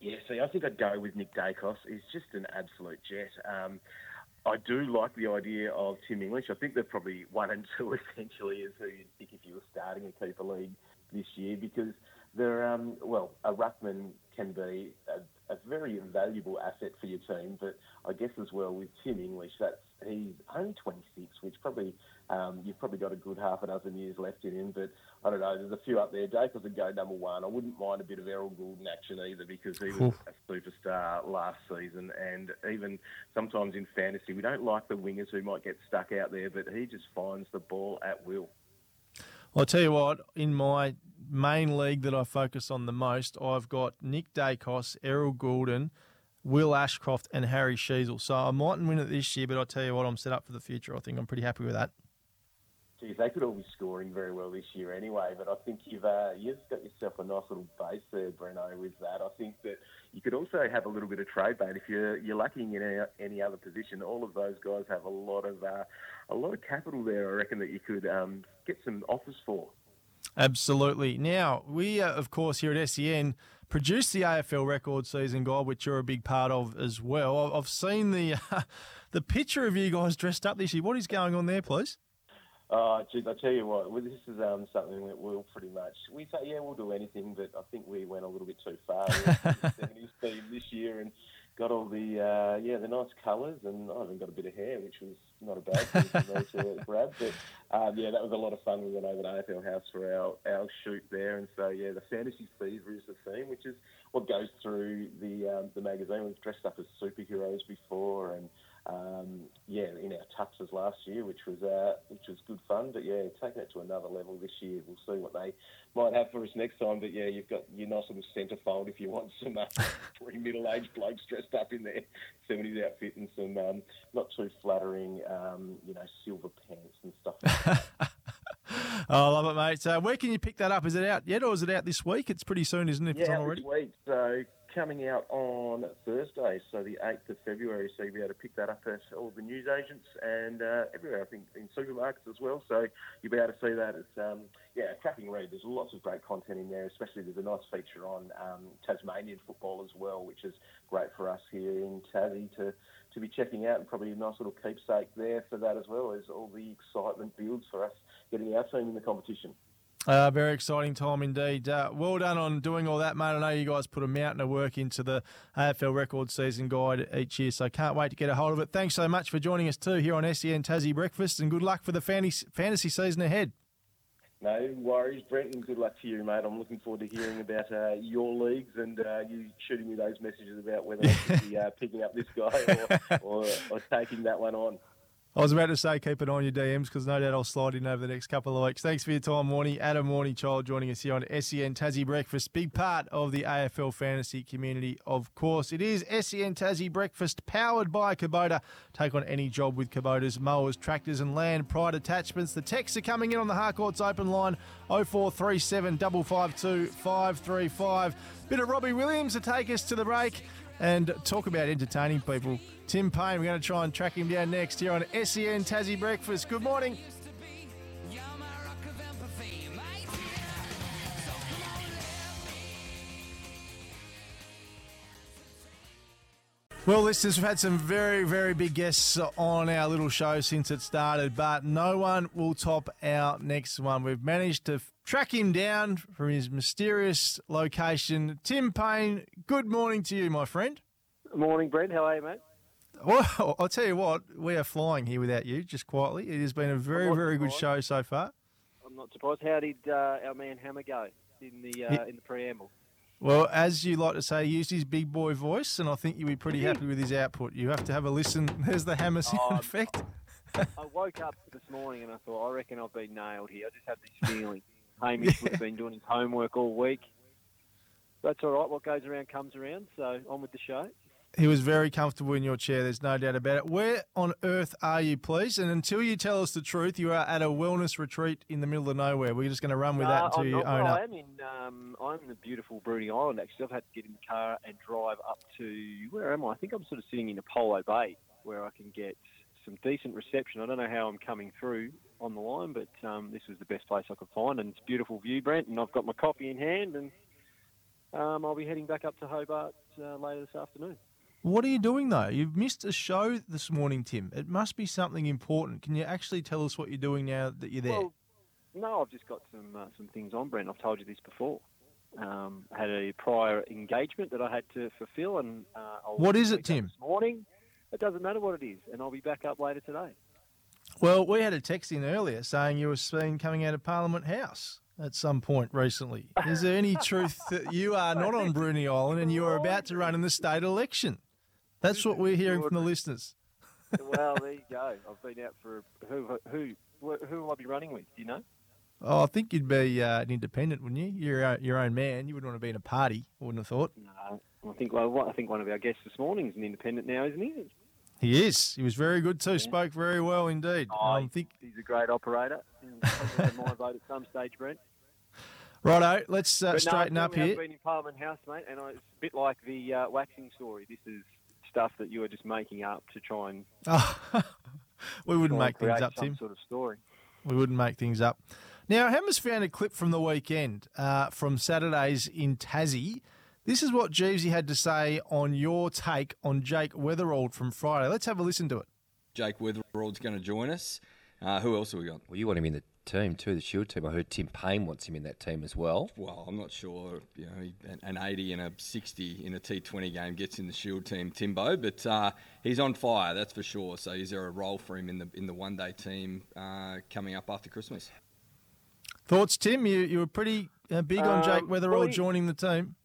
Yeah, see, I think I'd go with Nick Daicos. He's just an absolute jet. Um, I do like the idea of Tim English. I think they're probably one and two essentially is who you'd pick if you were starting a keeper league this year because they're um, well, a ruckman can be a, a very valuable asset for your team, but I guess as well with Tim English, that's he's only 26, which probably um, you've probably got a good half a dozen years left in him. But I don't know, there's a few up there. Daicos would go number one. I wouldn't mind a bit of Errol Gulden action either because he was a superstar last season, and even sometimes in fantasy, we don't like the wingers who might get stuck out there, but he just finds the ball at will. I'll tell you what, in my main league that I focus on the most, I've got Nick Daicos, Errol Gulden, Will Ashcroft, and Harry Sheezel. So I mightn't win it this year, but I'll tell you what, I'm set up for the future. I think I'm pretty happy with that. Geez, they could all be scoring very well this year anyway, but I think you've uh, you've got yourself a nice little base there, Breno, with that. I think that you could also have a little bit of trade bait if you're you're lacking in any, any other position. All of those guys have a lot of uh, a lot of capital there. I reckon that you could um, get some offers for. Absolutely. Now, we, uh, of course, here at SEN produce the AFL record season guide, which you're a big part of as well. I've- seen the the picture of you guys dressed up this year. What is going on there, please? Oh, geez, I tell you what, well, this is um, something that we'll pretty much we say, yeah, we'll do anything, but I think we went a little bit too far. We the 70s theme this year and got all the uh, yeah the nice colours, and I even got a bit of hair, which was not a bad thing for me to grab. But um, yeah, that was a lot of fun. We went over to AFL House for our, our shoot there, and so yeah, the fantasy fever is the theme, which is what goes through the um, the magazine. We've dressed up as superheroes before, and um, yeah, in our tuxes last year, which was uh, which was good fun. But yeah, taking it to another level this year. We'll see what they might have for us next time. But yeah, you've got your nice little centrefold if you want some uh, three middle-aged blokes dressed up in their seventies outfit and some um, not too flattering, um, you know, silver pants and stuff. Like. Oh, I love it, mate. So, where can you pick that up? Is it out yet, or is it out this week? It's pretty soon, isn't it? If it's yeah, on already. this week. So coming out on Thursday, so the 8th of February. So you'll be able to pick that up at all the news agents and uh, everywhere, I think, in supermarkets as well. So you'll be able to see that. It's, um, yeah, a cracking read. There's lots of great content in there, especially there's a nice feature on um, Tasmanian football as well, which is great for us here in Tassie to, to be checking out and probably a nice little keepsake there for that as well as all the excitement builds for us getting our team in the competition. Uh, very exciting time indeed. Uh, well done on doing all that, mate. I know you guys put a mountain of work into the AFL record season guide each year, so can't wait to get a hold of it. Thanks so much for joining us too here on SEN Tassie Breakfast, and good luck for the fantasy, season ahead. No worries, Brent, good luck to you, mate. I'm looking forward to hearing about uh, your leagues and uh, you shooting me those messages about whether I should be uh, picking up this guy or, or, or taking that one on. I was about to say keep eye on your DMs because no doubt I'll slide in over the next couple of weeks. Thanks for your time, Warnie. Adam Warnie Child joining us here on SEN Tassie Breakfast. Big part of the AFL fantasy community, of course. It is SEN Tassie Breakfast powered by Kubota. Take on any job with Kubota's mowers, tractors, and land pride attachments. The texts are coming in on the Harcourts open line 0437 552 535. Bit of Robbie Williams to take us to the break and talk about entertaining people. Tim Paine, we're going to try and track him down next here on SEN Tassie Breakfast. Good morning. Well, listeners, we've had some very, very big guests on our little show since it started, but no one will top our next one. We've managed to track him down from his mysterious location. Tim Paine, good morning to you, my friend. Morning, Brent. How are you, mate? Well, I'll tell you what, we are flying here without you, just quietly. It has been a very, very good show so far. I'm not surprised. How did uh, our man Hammer go in the uh, in the preamble? Well, as you like to say, he used his big boy voice, and I think you'll be pretty happy with his output. You have to have a listen. There's the hammer sound Oh, effect. I woke up this morning and I thought, I reckon I've been nailed here. I just had this feeling. Hamish would have been doing his homework all week. That's all right. What goes around comes around. So on with the show. He was very comfortable in your chair. There's no doubt about it. Where on earth are you, please? And until you tell us the truth, you are at a wellness retreat in the middle of nowhere. We're just going to run with that Uh, until I'm you not, own well, up. I am in. Um, I'm in the beautiful Bruny Island. Actually, I've had to get in the car and drive up to where am I? I think I'm sort of sitting in Apollo Bay, where I can get some decent reception. I don't know how I'm coming through on the line, but um, this was the best place I could find, and it's a beautiful view, Brent. And I've got my coffee in hand, and um, I'll be heading back up to Hobart uh, later this afternoon. What are you doing though? You've missed a show this morning, Tim. It must be something important. Can you actually tell us what you're doing now that you're there? Well, no, I've just got some uh, some things on, Brent. I've told you this before. Um, I had a prior engagement that I had to fulfil, and uh, What is it, Tim? This morning. It doesn't matter what it is, and I'll be back up later today. Well, we had a text in earlier saying you were seen coming out of Parliament House at some point recently. Is there any truth that you are not on Bruny Island and you are about to run in the state election? That's what we're hearing from the listeners. well, there you go. I've been out for who who who, who will I be running with? Do you know? Oh, I think you'd be uh, an independent, wouldn't you? You're uh, your own man. You wouldn't want to be in a party. I wouldn't have thought. No, I think well, I think one of our guests this morning is an independent now, isn't he? He is. He was very good too. Spoke very well indeed. Oh, um, think, He's a great operator. My vote at some stage, Brent. righto, let's uh, no, straighten up here. have been in Parliament House, mate, and it's a bit like the uh, waxing story. This is stuff that you were just making up to try and we wouldn't make things up, some Tim. sort of story. We wouldn't make things up. Now, Hammers found a clip from the weekend uh, from Saturdays in Tassie. This is what Jeevesy had to say on your take on Jake Weatherald from Friday. Let's have a listen to it. Jake Weatherald's going to join us. Uh, who else have we got? Well, you want him in the team too, the Shield team. I heard Tim Paine wants him in that team as well. Well, I'm not sure. You know, an- an 80 and a 60 in a T20 game gets in the Shield team, Timbo. But uh, he's on fire, that's for sure. So is there a role for him in the in the one day team uh, coming up after Christmas? Thoughts, Tim? You, you were pretty uh, big on Jake Um, Weatherald well, joining the team.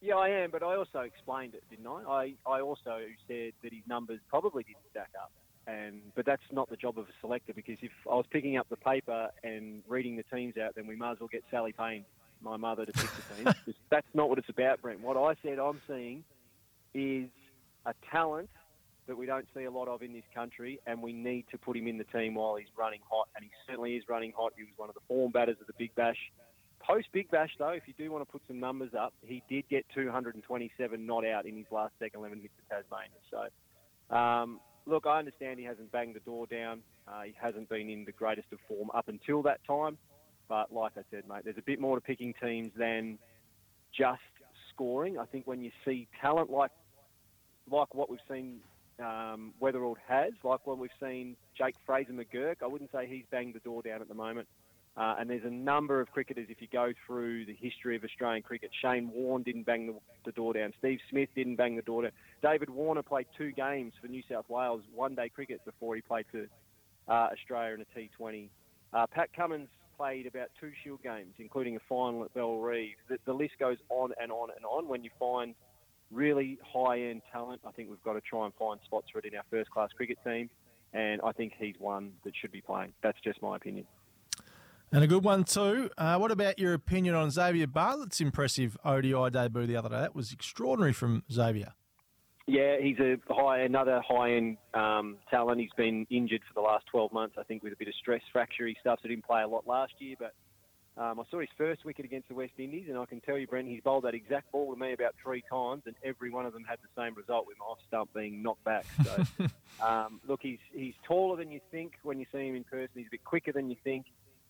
Yeah, I am, but I also explained it, didn't I? I, I also said that his numbers probably didn't stack up. And but that's not the job of a selector because if I was picking up the paper and reading the teams out, then we might as well get Sally Paine, my mother, to pick the teams. 'Cause that's not what it's about, Brent. What I said I'm seeing is a talent that we don't see a lot of in this country, and we need to put him in the team while he's running hot. And he certainly is running hot. He was one of the form batters of the Big Bash Post Big Bash, though, if you do want to put some numbers up, he did get 227 not out in his last second 11 hits for Tasmania. So, um, look, I understand he hasn't banged the door down. Uh, he hasn't been in the greatest of form up until that time. But like I said, mate, there's a bit more to picking teams than just scoring. I think when you see talent like like what we've seen um, Weatherald has, like what we've seen Jake Fraser McGurk, I wouldn't say he's banged the door down at the moment. Uh, and there's a number of cricketers, if you go through the history of Australian cricket, Shane Warne didn't bang the, the door down. Steve Smith didn't bang the door down. David Warner played two games for New South Wales, one day cricket, before he played for uh, Australia in a T20. Uh, Pat Cummins played about two Shield games, including a final at Bellerive. The, the list goes on and on and on. When you find really high-end talent, I think we've got to try and find spots for it in our first-class cricket team. And I think he's one that should be playing. That's just my opinion. And a good one too. Uh, what about your opinion on Xavier Bartlett's impressive ODI debut the other day? That was extraordinary from Xavier. Yeah, he's a high, another high-end um, talent. He's been injured for the last 12 months, I think, with a bit of stress fracture. He stuff, so didn't play a lot last year. But um, I saw his first wicket against the West Indies, and I can tell you, Brent, he's bowled that exact ball to me about three times, and every one of them had the same result with my off stump being knocked back. So, um, look, he's he's taller than you think when you see him in person. He's a bit quicker than you think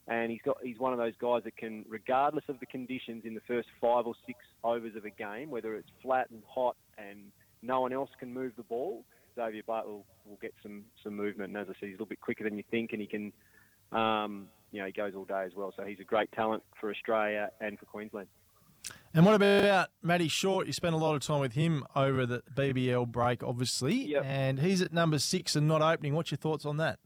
and he's got he's one of those guys that can, regardless of the conditions in the first five or six overs of a game, whether it's flat and hot and no one else can move the ball, Xavier Bartlett will, will get some some movement. And as I said, he's a little bit quicker than you think, and he can, um, you know, he goes all day as well. So he's a great talent for Australia and for Queensland. And what about Matty Short? You spent a lot of time with him over the BBL break, obviously, Yep. and he's at number six and not opening. What's your thoughts on that?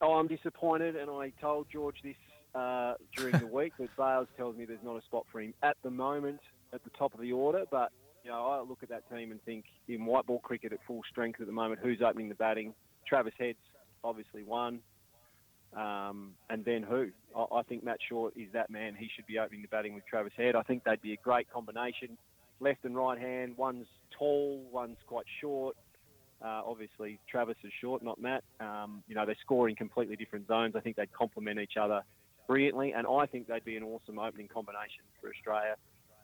Oh, I'm disappointed, and I told George this uh, during the week. But Bales tells me there's not a spot for him at the moment at the top of the order. But you know, I look at that team and think in white ball cricket at full strength at the moment, who's opening the batting? Travis Head's obviously one, um, and then who? I, I think Matt Short is that man. He should be opening the batting with Travis Head. I think they'd be a great combination. Left and right hand. One's tall, one's quite short. Uh, obviously, Travis is short, not Matt. Um, you know, they score in completely different zones. I think they'd complement each other brilliantly, and I think they'd be an awesome opening combination for Australia.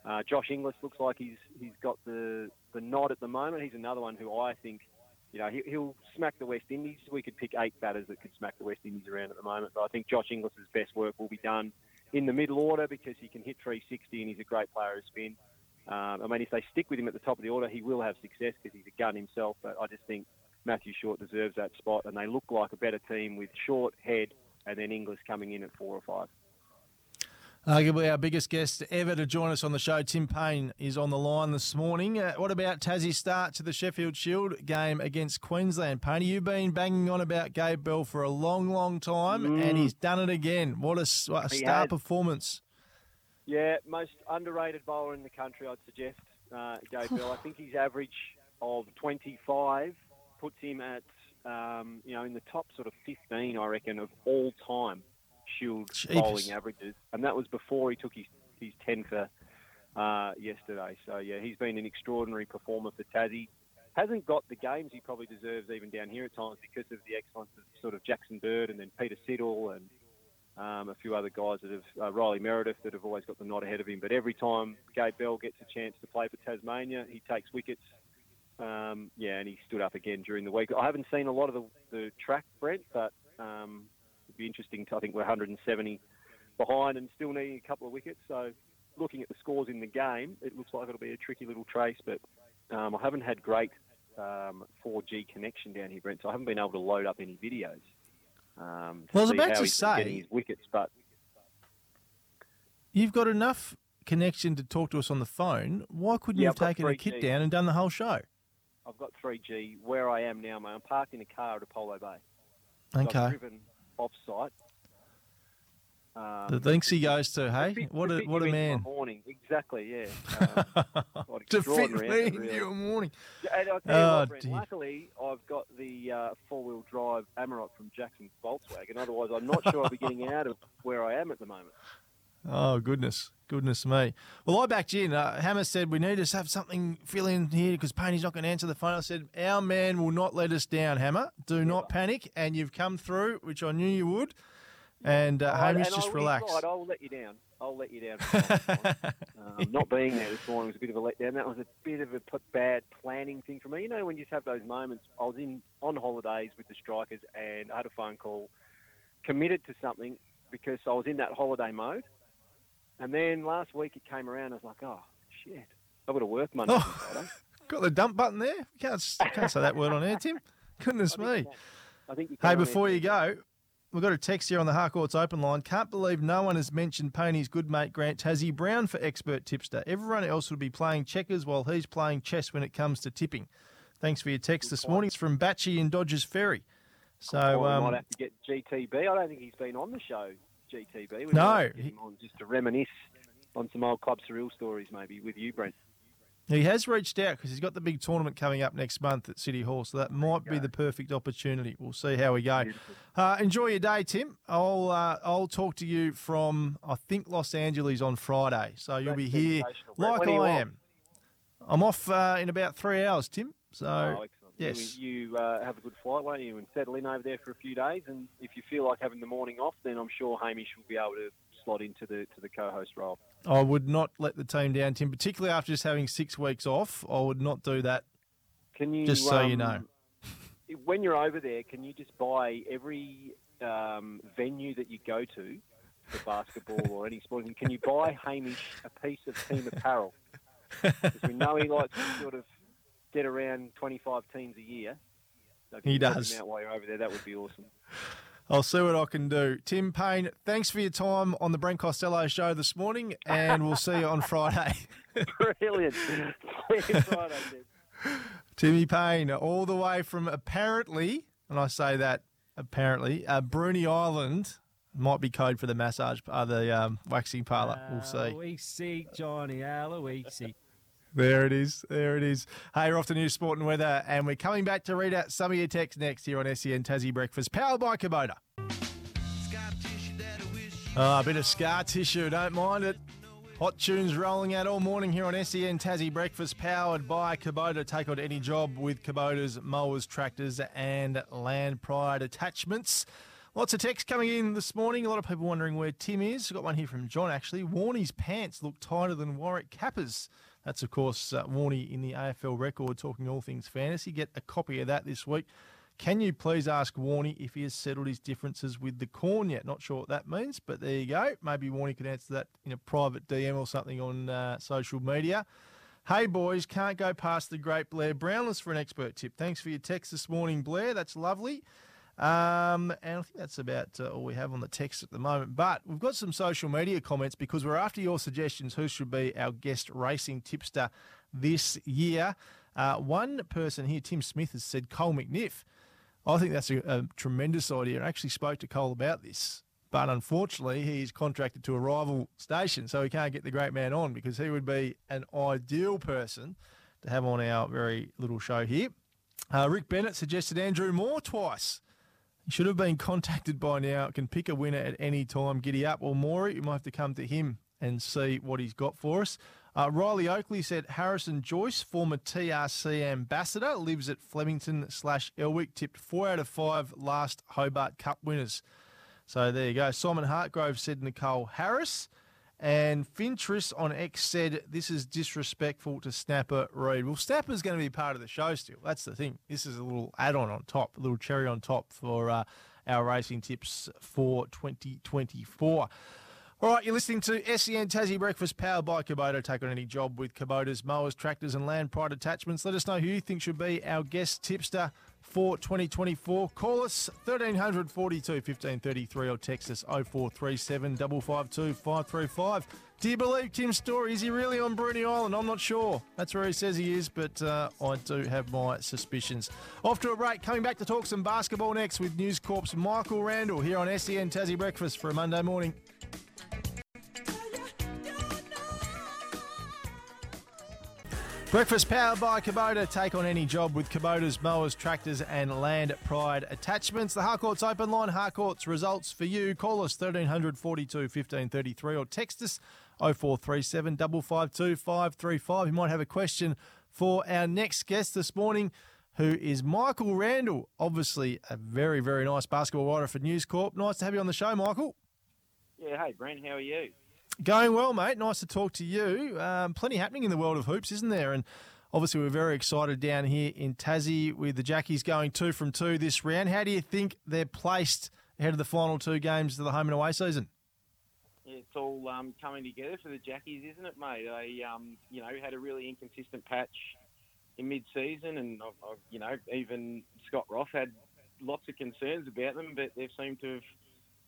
Uh, Josh Inglis looks like he's he's got the the nod at the moment. He's another one who I think, you know, he, he'll smack the West Indies. We could pick eight batters that could smack the West Indies around at the moment, but I think Josh Inglis's best work will be done in the middle order because he can hit 360 and he's a great player of spin. Um, I mean, if they stick with him at the top of the order, he will have success because he's a gun himself. But I just think Matthew Short deserves that spot, and they look like a better team with Short, Head, and then Inglis coming in at four or five. Arguably our biggest guest ever to join us on the show, Tim Paine, is on the line this morning. Uh, what about Tassie's start to the Sheffield Shield game against Queensland? Paine, you've been banging on about Gabe Bell for a long, long time, and Mm. he's done it again. What a, what a star has. performance. Yeah, most underrated bowler in the country, I'd suggest, uh, Gabe Bell. I think his average of 25 puts him at, um, you know, in the top sort of 15, I reckon, of all time Shield Jeepers. bowling averages. And that was before he took his, his 10 for uh, yesterday. So, yeah, he's been an extraordinary performer for Tassie. Hasn't got the games he probably deserves even down here at times because of the excellence of sort of Jackson Bird and then Peter Siddle and um, a few other guys that have, uh, Riley Meredith, that have always got the nod ahead of him. But every time Gabe Bell gets a chance to play for Tasmania, he takes wickets. Um, yeah, and he stood up again during the week. I haven't seen a lot of the, the track, Brent, but um, it'd be interesting. To, I think we're 170 behind and still needing a couple of wickets. So looking at the scores in the game, it looks like it'll be a tricky little trace. But um, I haven't had great um, 4G connection down here, Brent, so I haven't been able to load up any videos. Um, Well, I was about to he's been getting say- his wickets, but You've got enough connection to talk to us on the phone. Why couldn't Yeah, you I've taken a 3G. kit down and done the whole show? I've got 3G where I am now, mate. I'm parked in a car at Apollo Bay. So Okay. I've driven off site. Um, The thanks he goes to, hey? fit- What a what a you into my man. morning, exactly, yeah. Um, To fit me into your morning. And I'll tell you Oh, what, Brent, luckily I've got the uh, four-wheel drive Amarok from Jackson's Volkswagen. Otherwise, I'm not sure I'll be getting out of where I am at the moment. Oh goodness, goodness me. Well, I backed in. Uh, Hammer said we need to have something fill in here because Paine's not going to answer the phone. I said our man will not let us down. Hammer, do not panic. And you've come through, which I knew you would. And uh, Oh, Hamish, and just relax. I'll let you down. I'll let you down. um, not being there this morning was a bit of a letdown. That was a bit of a p- bad planning thing for me. You know, when you just have those moments. I was in on holidays with the strikers, and I had a phone call, committed to something because I was in that holiday mode. And then last week it came around. I was like, oh shit, I've got to work Monday. Friday. Got the dump button there. Can't, can't say that word on air, Tim. Goodness me. I think Hey, before you go, we've got a text here on the Harcourts open line. Can't believe no one has mentioned Paine's good mate Grant Tassie Brown for expert tipster. Everyone else would be playing checkers while he's playing chess when it comes to tipping. Thanks for your text this morning. It's from Batchy in Dodges Ferry. So, um, might have to get GTB. I don't think he's been on the show, GTB. We No, might have to get him on just to reminisce on some old Club Surreal stories, maybe with you, Brent. He has reached out because he's got the big tournament coming up next month at City Hall, so that might be the perfect opportunity. We'll see how we go. Uh, enjoy your day, Tim. I'll uh, I'll talk to you from I think Los Angeles on Friday, so you'll be here like I am. I'm off uh, in about three hours, Tim. So oh. Yes, You, you uh, have a good flight, won't you, and settle in over there for a few days. And if you feel like having the morning off, then I'm sure Hamish will be able to slot into the to the co-host role. I would not let the team down, Tim. Particularly after just having six weeks off, I would not do that. Can you Just so you um, know. when you're over there, can you just buy every um, venue that you go to for basketball or any sport? Can you buy Hamish a piece of team apparel? Because we know he likes to sort of get around 25 teams a year. So He does. Out while you're over there, that would be awesome. I'll see what I can do. Tim Paine, thanks for your time on the Brent Costello show this morning, and we'll see you on Friday. Brilliant. See you Friday, Tim. Timmy Paine, all the way from apparently, and I say that apparently, uh, Bruny Island might be code for the massage, uh, the um, waxing parlour. We'll see. We see, Johnny Aloisi. There it is. There it is. Hey, we're off to news, sport, and weather, and we're coming back to read out some of your texts next here on SEN Tassie Breakfast, powered by Kubota. Oh, a bit of scar tissue, don't mind it. Hot tunes rolling out all morning here on SEN Tassie Breakfast, powered by Kubota. Take on any job with Kubota's mowers, tractors, and land pride attachments. Lots of text coming in this morning. A lot of people wondering where Tim is. Got one here from John actually. Warnie's pants look tighter than Warwick Capper's. That's, of course, uh, Warnie in the AFL record talking all things fantasy. Get a copy of that this week. Can you please ask Warnie if he has settled his differences with the corn yet? Not sure what that means, but there you go. Maybe Warnie could answer that in a private DM or something on uh, social media. Hey boys, can't go past the great Blair Brownless for an expert tip. Thanks for your text this morning, Blair. That's lovely. Um, and I think that's about uh, all we have on the text at the moment. But we've got some social media comments because we're after your suggestions who should be our guest racing tipster this year. Uh, one person here, Tim Smith, has said Cole McNiff. I think that's a, a tremendous idea. I actually spoke to Cole about this. But unfortunately, he's contracted to a rival station, so he can't get the great man on because he would be an ideal person to have on our very little show here. Uh, Rick Bennett suggested Andrew Moore twice. Should have been contacted by now. Can pick a winner at any time. Giddy up or Maury. You might have to come to him and see what he's got for us. Uh, Riley Oakley said Harrison Joyce, former TRC ambassador, lives at Flemington slash Elwick, tipped four out of five last Hobart Cup winners. So there you go. Simon Hartgrove said Nicole Harris. And Fintris on X said, This is disrespectful to Snapper Reed. Well, Snapper's going to be part of the show still. That's the thing. This is a little add on on top, a little cherry on top for uh, our racing tips for 2024. All right, you're listening to SEN Tassie Breakfast powered by Kubota. Take on any job with Kubota's mowers, tractors, and land pride attachments. Let us know who you think should be our guest tipster for 2024. Call us 1300 42 1533 or text us 0437 552 535. Do you believe Tim's story? Is he really on Bruny Island? I'm not sure. That's where he says he is, but uh, I do have my suspicions. Off to a break. Coming back to talk some basketball next with News Corp's Michael Randall here on SEN Tassie Breakfast for a Monday morning. Breakfast powered by Kubota. Take on any job with Kubota's mowers, tractors, and land pride attachments. The Harcourts open line, Harcourts results for you. Call us 1300 42 1533 or text us 0437 552 535. You might have a question for our next guest this morning. who is Michael Randall. Obviously, a very, very nice basketball writer for News Corp. Nice to have you on the show, Michael. Yeah, hey Brent, how are you? Going well, mate. Nice to talk to you. Um, plenty happening in the world of hoops, isn't there? And obviously, we're very excited down here in Tassie with the Jackies going two from two this round. How do you think they're placed ahead of the final two games of the home and away season? It's all um, coming together for the Jackies, isn't it, mate? They, um, you know, had a really inconsistent patch in mid-season, and uh, uh, you know, even Scott Roth had lots of concerns about them, but they've seemed to have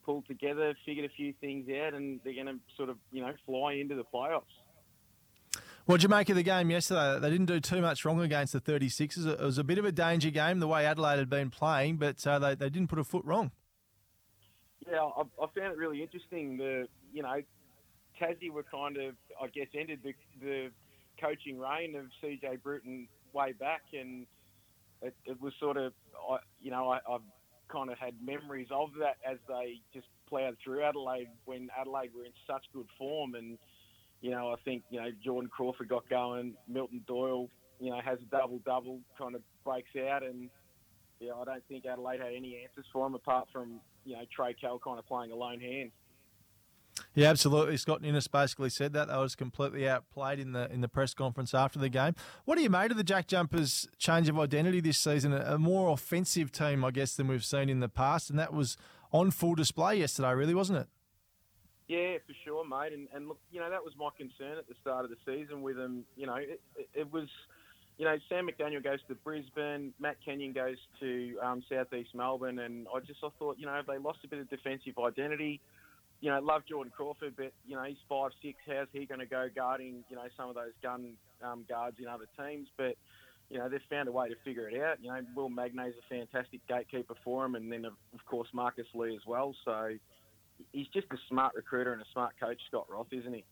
pulled together, figured a few things out, and they're going to sort of, you know, fly into the playoffs. What did you make of the game yesterday? They didn't do too much wrong against the 36ers. It was a bit of a danger game the way Adelaide had been playing, but uh, they, they didn't put a foot wrong. Yeah, I, I found it really interesting. The you know, Tassie were kind of, I guess, ended the, the coaching reign of CJ Bruton way back, and it, it was sort of, I, you know, I, I've kind of had memories of that as they just ploughed through Adelaide when Adelaide were in such good form, and you know, I think you know Jordan Crawford got going, Milton Doyle, you know, has a double double, kind of breaks out, and yeah, I don't think Adelaide had any answers for him apart from you know Trey Kell kind of playing a lone hand. Yeah, absolutely. Scott Ninnis basically said that they was completely outplayed in the in the press conference after the game. What do you made of the Jack Jumpers' change of identity this season? A more offensive team, I guess, than we've seen in the past, and that was on full display yesterday, really, wasn't it? Yeah, for sure, mate. And, and look, you know, that was my concern at the start of the season with them. You know, it, it, it was, you know, Sam McDaniel goes to Brisbane, Matt Kenyon goes to um, Southeast Melbourne, and I just I thought, you know, they lost a bit of defensive identity. You know, love Jordan Crawford, but you know he's five six. How's he going to go guarding you know some of those gun um, guards in other teams? But you know they've found a way to figure it out. You know, Will Magnay's a fantastic gatekeeper for him, and then of, of course Marcus Lee as well. So he's just a smart recruiter and a smart coach, Scott Roth, isn't he?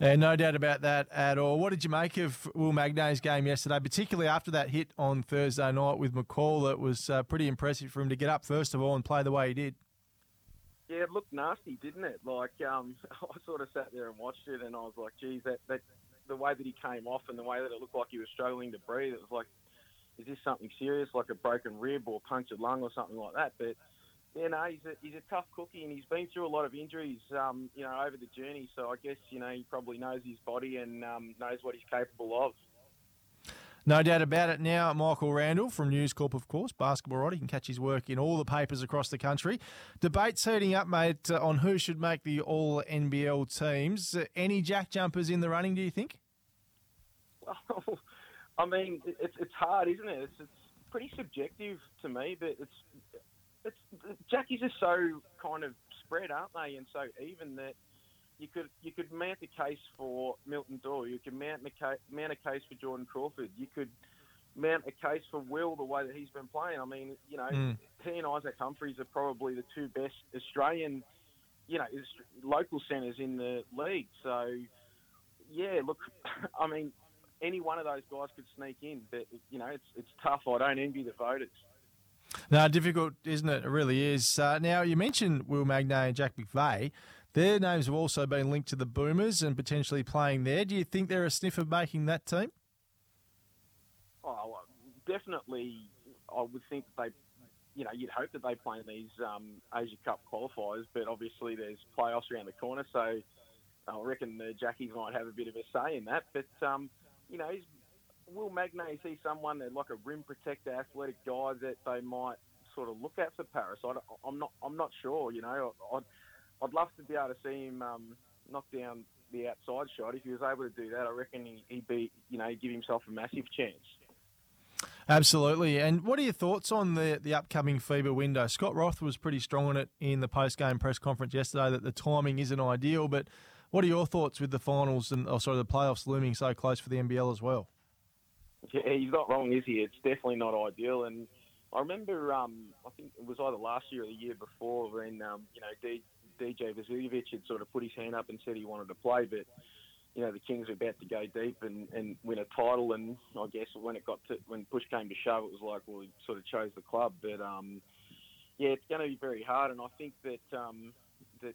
Yeah, no doubt about that at all. What did you make of Will Magnay's game yesterday, particularly after that hit on Thursday night with McCall? It was uh, pretty impressive for him to get up first of all and play the way he did. Yeah, it looked nasty, didn't it? Like um, I sort of sat there and watched it, and I was like, "Geez, that, that the way that he came off and the way that it looked like he was struggling to breathe, it was like, is this something serious, like a broken rib or punctured lung or something like that?" But yeah, no, he's a, he's a tough cookie, and he's been through a lot of injuries, um, you know, over the journey. So I guess you know he probably knows his body and um, knows what he's capable of. No doubt about it now. Michael Randall from News Corp, of course, basketball writer. You can catch his work in all the papers across the country. Debates heating up, mate, uh, on who should make the all NBL teams. Any Jack jumpers in the running, do you think? Well, I mean, it's it's hard, isn't it? It's, it's pretty subjective to me, but it's it's Jackies are so kind of spread, aren't they, and so even that you could you could mount a case for Milton Doyle. You could mount a, ca- mount a case for Jordan Crawford. You could mount a case for Will the way that he's been playing. I mean, you know, Mm. he and Isaac Humphries are probably the two best Australian, you know, local centres in the league. So, yeah, look, I mean, any one of those guys could sneak in, but you know, it's it's tough. I don't envy the voters. No, difficult, isn't it? It really is. Uh, now, you mentioned Will Magnay and Jack McVeigh. Their names have also been linked to the Boomers and potentially playing there. Do you think they're a sniff of making that team? Oh, definitely. I would think that they, you know, you'd hope that they play in these um, Asia Cup qualifiers, but obviously there's playoffs around the corner, so I reckon the Jackies might have a bit of a say in that. But um, you know, is Will Magnay is he someone that like a rim protector, athletic guy that they might sort of look at for Paris? I am not. I'm not sure. You know, I'd, I'd love to be able to see him um, knock down the outside shot. If he was able to do that, I reckon he, he'd be, you know, give himself a massive chance. Absolutely. And what are your thoughts on the, the upcoming FIBA window? Scott Roth was pretty strong on it in the post game press conference yesterday that the timing isn't ideal. But what are your thoughts with the finals and, oh, sorry, the playoffs looming so close for the NBL as well? Yeah, he's not wrong, is he? It's definitely not ideal. And I remember, um, I think it was either last year or the year before when, um, you know, D, DJ Vasiljevic had sort of put his hand up and said he wanted to play, but you know the Kings were about to go deep and, and win a title. And I guess when it got to when push came to shove, it was like, well, he sort of chose the club. But um, yeah, it's going to be very hard. And I think that um, that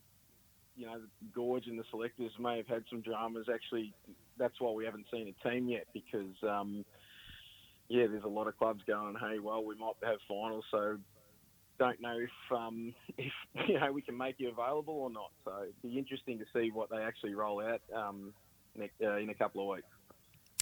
you know Goorj and the selectors may have had some dramas. Actually, that's why we haven't seen a team yet because. Um, yeah, there's a lot of clubs going, hey, well, we might have finals, so don't know if um, if you know we can make you available or not. So it'd be interesting to see what they actually roll out um, next, uh, in a couple of weeks.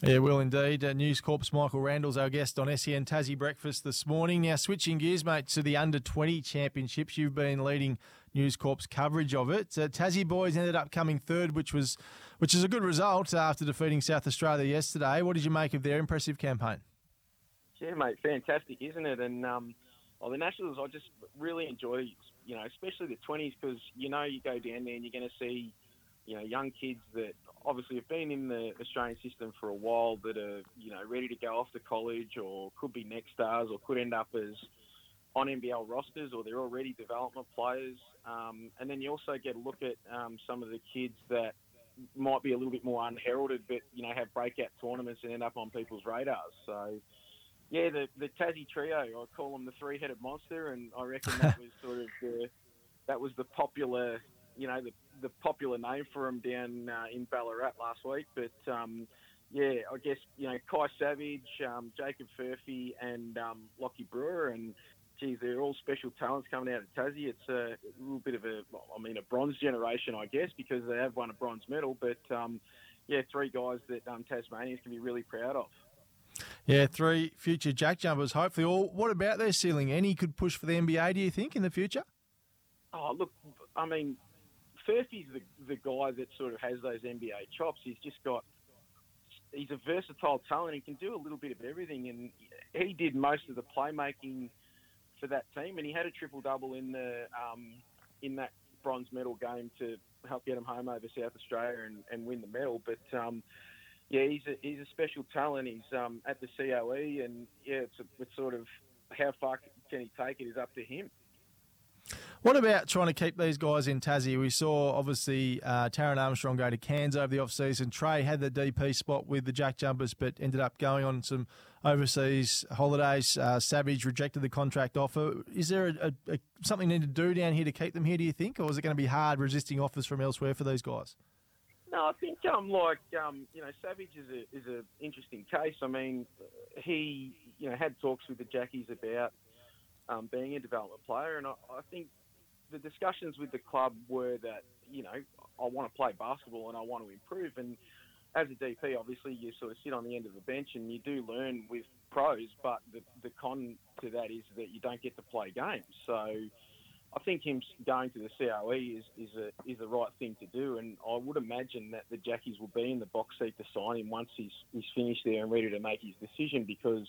Yeah, will indeed. Uh, News Corp's Michael Randall's our guest on SEN Tassie Breakfast this morning. Now, switching gears, mate, to the Under 20 Championships. You've been leading News Corp's coverage of it. Uh, Tassie boys ended up coming third, which was which is a good result after defeating South Australia yesterday. What did you make of their impressive campaign? Yeah, mate, fantastic, isn't it? And um, the Nationals, I just really enjoy, you know, especially the 20s because, you know, you go down there and you're going to see, you know, young kids that obviously have been in the Australian system for a while that are, you know, ready to go off to college or could be next stars or could end up as on NBL rosters or they're already development players. Um, and then you also get a look at um, some of the kids that might be a little bit more unheralded, but, you know, have breakout tournaments and end up on people's radars. So, yeah, the the Tassie trio. I call them the three-headed monster, and I reckon that was sort of the that was the popular, you know, the the popular name for them down uh, in Ballarat last week. But um, yeah, I guess you know Kai Savage, um, Jacob Furphy, and um, Lockie Brewer, and geez, they're all special talents coming out of Tassie. It's a little bit of a, I mean, a bronze generation, I guess, because they have won a bronze medal. But um, yeah, three guys that um, Tasmanians can be really proud of. Yeah, three future jack jumpers, hopefully. All what about their ceiling? Any could push for the NBA, do you think, in the future? Oh, look, I mean, Furphy's the, the guy that sort of has those NBA chops. He's just got, he's a versatile talent. He can do a little bit of everything, and he did most of the playmaking for that team. And he had a triple double in the um, in that bronze medal game to help get him home over South Australia and, and win the medal. But um, yeah, he's a, he's a special talent. He's um, at the COE, and yeah, it's, a, it's sort of how far can he take it is up to him. What about trying to keep these guys in Tassie? We saw obviously uh, Taron Armstrong go to Cairns over the off season. Trey had the DP spot with the Jack Jumpers, but ended up going on some overseas holidays. Uh, Savage rejected the contract offer. Is there a, a, a, something you need to do down here to keep them here? Do you think, or is it going to be hard resisting offers from elsewhere for these guys? No, I think um, like um, you know, Savage is a is an interesting case. I mean, he you know had talks with the Jackies about um, being a development player, and I, I think the discussions with the club were that you know I want to play basketball and I want to improve. And as a DP, obviously you sort of sit on the end of the bench and you do learn with pros, but the the con to that is that you don't get to play games. So I think him going to the COE is, is a is the right thing to do, and I would imagine that the Jackies will be in the box seat to sign him once he's he's finished there and ready to make his decision. Because,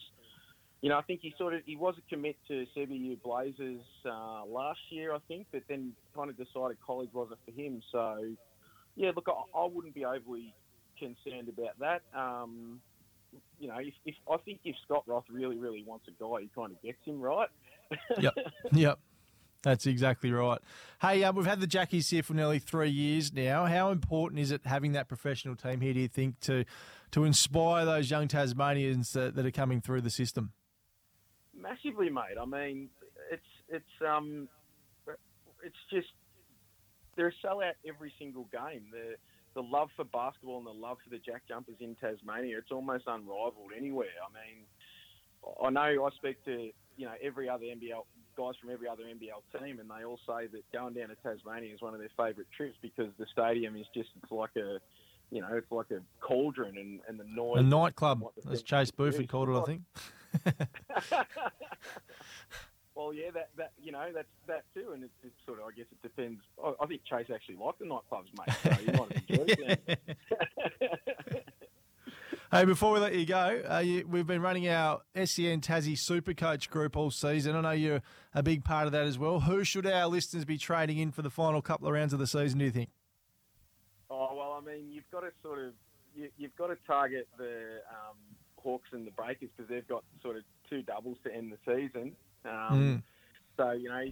you know, I think he sort of he was a commit to CBU Blazers uh, last year, I think, but then kind of decided college wasn't for him. So, yeah, look, I, I wouldn't be overly concerned about that. Um, you know, if, if I think if Scott Roth really really wants a guy, he kind of gets him right. Yep. yep. That's exactly right. Hey, uh, we've had the Jackies here for nearly three years now. How important is it having that professional team here, do you think, to to inspire those young Tasmanians that, that are coming through the system? Massively, mate. I mean, it's it's um, it's just they're a sellout every single game. The the love for basketball and the love for the Jack Jumpers in Tasmania, it's almost unrivaled anywhere. I mean, I know I speak to you know every other NBL guys from every other NBL team, and they all say that going down to Tasmania is one of their favourite trips because the stadium is just it's like a you know it's like a cauldron and, and the noise. A nightclub, as Chase Buford called it, I think. well, yeah, that, that you know that's that too, and it's, it's sort of I guess it depends. I, I think Chase actually liked the nightclubs, mate. So you might have enjoyed them. Hey, before we let you go, uh, you, we've been running our SEN Tassie Super Coach group all season. I know you're a big part of that as well. Who should our listeners be trading in for the final couple of rounds of the season, do you think? Oh, well, I mean, you've got to sort of, you, you've got to target the um, Hawks and the Breakers because they've got sort of two doubles to end the season. Um, Mm. So you know,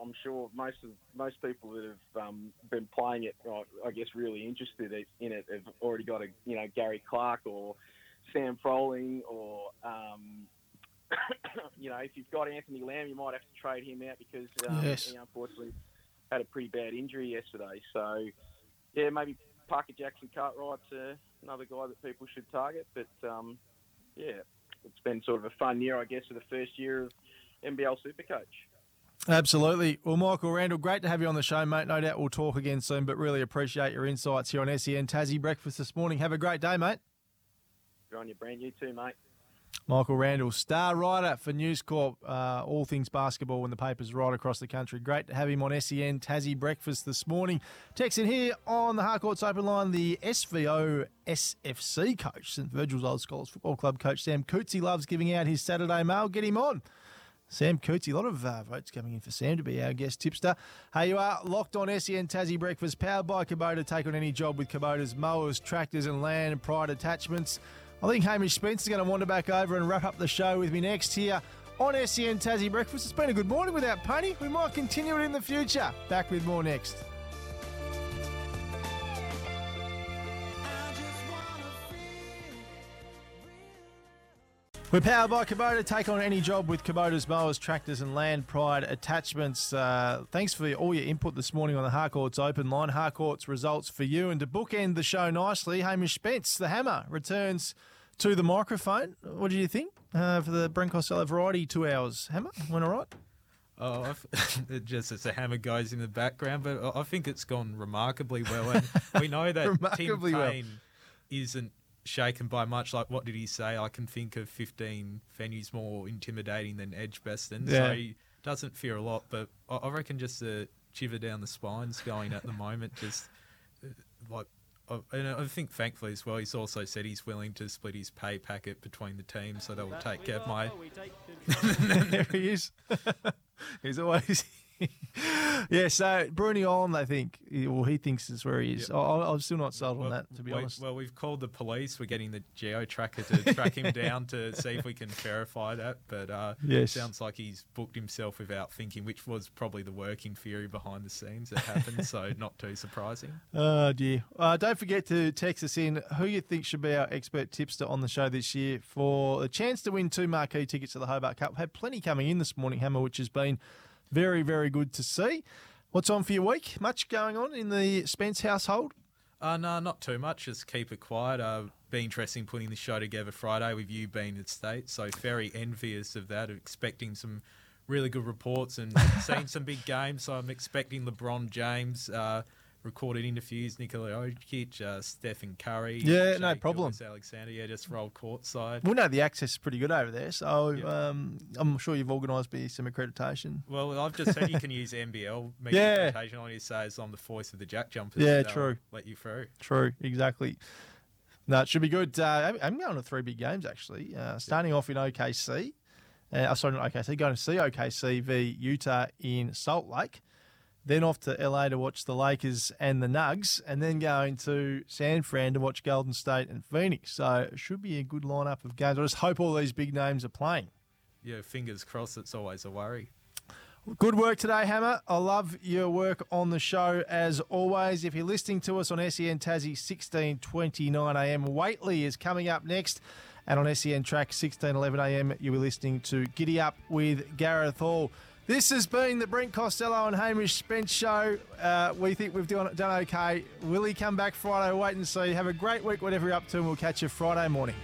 I'm sure most of most people that have um, been playing it, uh, I guess, really interested in it, have already got a you know Gary Clark or Sam Froling or um, you know if you've got Anthony Lamb, you might have to trade him out because um, Yes. he unfortunately had a pretty bad injury yesterday. So yeah, maybe Parker Jackson Cartwright's uh, another guy that people should target, but um, yeah, it's been sort of a fun year, I guess, for the first year of NBL Supercoach. Absolutely. Well, Michael Randall, great to have you on the show, mate. No doubt we'll talk again soon, but really appreciate your insights here on SEN Tassie Breakfast this morning. Have a great day, mate. Good on you, Brand. You too, mate. Michael Randall, star writer for News Corp, uh, all things basketball in the papers right across the country. Great to have him on SEN Tassie Breakfast this morning. Texting here on the Harcourts Open Line, the SVO SFC coach, St Virgil's Old Scholars Football Club coach Sam Cootsey loves giving out his Saturday mail. Get him on. Sam Cootsey, a lot of uh, votes coming in for Sam to be our guest tipster. Hey, you are locked on SEN Tassie Breakfast, powered by Kubota. Take on any job with Kubota's mowers, tractors, and land and pride attachments. I think Hamish Spence is going to wander back over and wrap up the show with me next here on SEN Tassie Breakfast. It's been a good morning without Pony. We might continue it in the future. Back with more next. We're powered by Kubota. Take on any job with Kubota's mowers, tractors, and land pride attachments. Uh, thanks for all your input this morning on the Harcourts Open Line. Harcourts results for you. And to bookend the show nicely, Hamish Spence, the hammer, returns to the microphone. What do you think uh, for the Brent Costello Variety two hours? Hammer, went all right? Oh, I've- it just as a hammer goes in the background, but I- think it's gone remarkably well. And we know that Tim Remarkably well. Isn't shaken by much. Like, what did he say? I can think of 15 venues more intimidating than Edgbaston. Yeah. So he doesn't fear a lot, but I I reckon just the shiver down the spine's going at the moment. Just uh, like, and I think thankfully as well, he's also said he's willing to split his pay packet between the teams, so they'll take care of my. there he is. He's always. Yeah, so Bruny Island, I think, well, he thinks is where he is. I, I'm still not sold on that, to be we- honest. Well, we've called the police. We're getting the geo tracker to track him down to see if we can verify that. But uh, Yes. sounds like he's booked himself without thinking, which was probably the working theory behind the scenes that happened. so not too surprising. Oh dear! Uh, don't forget to text us in who you think should be our expert tipster on the show this year for a chance to win two marquee tickets to the Hobart Cup. Had plenty coming in this morning, Hammer, which has been very, very good to see. What's on for your week? Much going on in the Spence household? Uh, no, not too much. Just keep it quiet. Uh, be interesting putting the show together Friday with you being at state. So very envious of that. Expecting some really good reports and seeing some big games. So I'm expecting LeBron James. Uh, recorded interviews, Nikola Jokic, uh, Stephen Curry. Yeah, no problem. Alexander, yeah, just roll courtside. Well, no, the access is pretty good over there, so um, I'm sure you've organised me some accreditation. Well, I've just said you can use NBL media Yeah. presentation on you says I'm the voice of the Jack Jumpers. Yeah, true. Let you through. True, exactly. No, it should be good. Uh, I'm- going to three big games actually. Uh, starting off in OKC. Uh, sorry, not OKC. Going to see OKC v Utah in Salt Lake. Then off to LA to watch the Lakers and the Nugs, and then going to San Fran to watch Golden State and Phoenix. So it should be a good lineup of games. I just hope all these big names are playing. Yeah, fingers crossed. It's always a worry. Good work today, Hammer. I love your work on the show as always. If you're listening to us on SEN Tassie 1629 AM, Whateley is coming up next. And on SEN Track 1611 AM, you'll be listening to Giddy Up with Gareth Hall. This has been the Brent Costello and Hamish Spence show. Uh, we think we've done, done okay. Will he come back Friday? Wait and see. Have a great week, whatever you're up to, and we'll catch you Friday morning.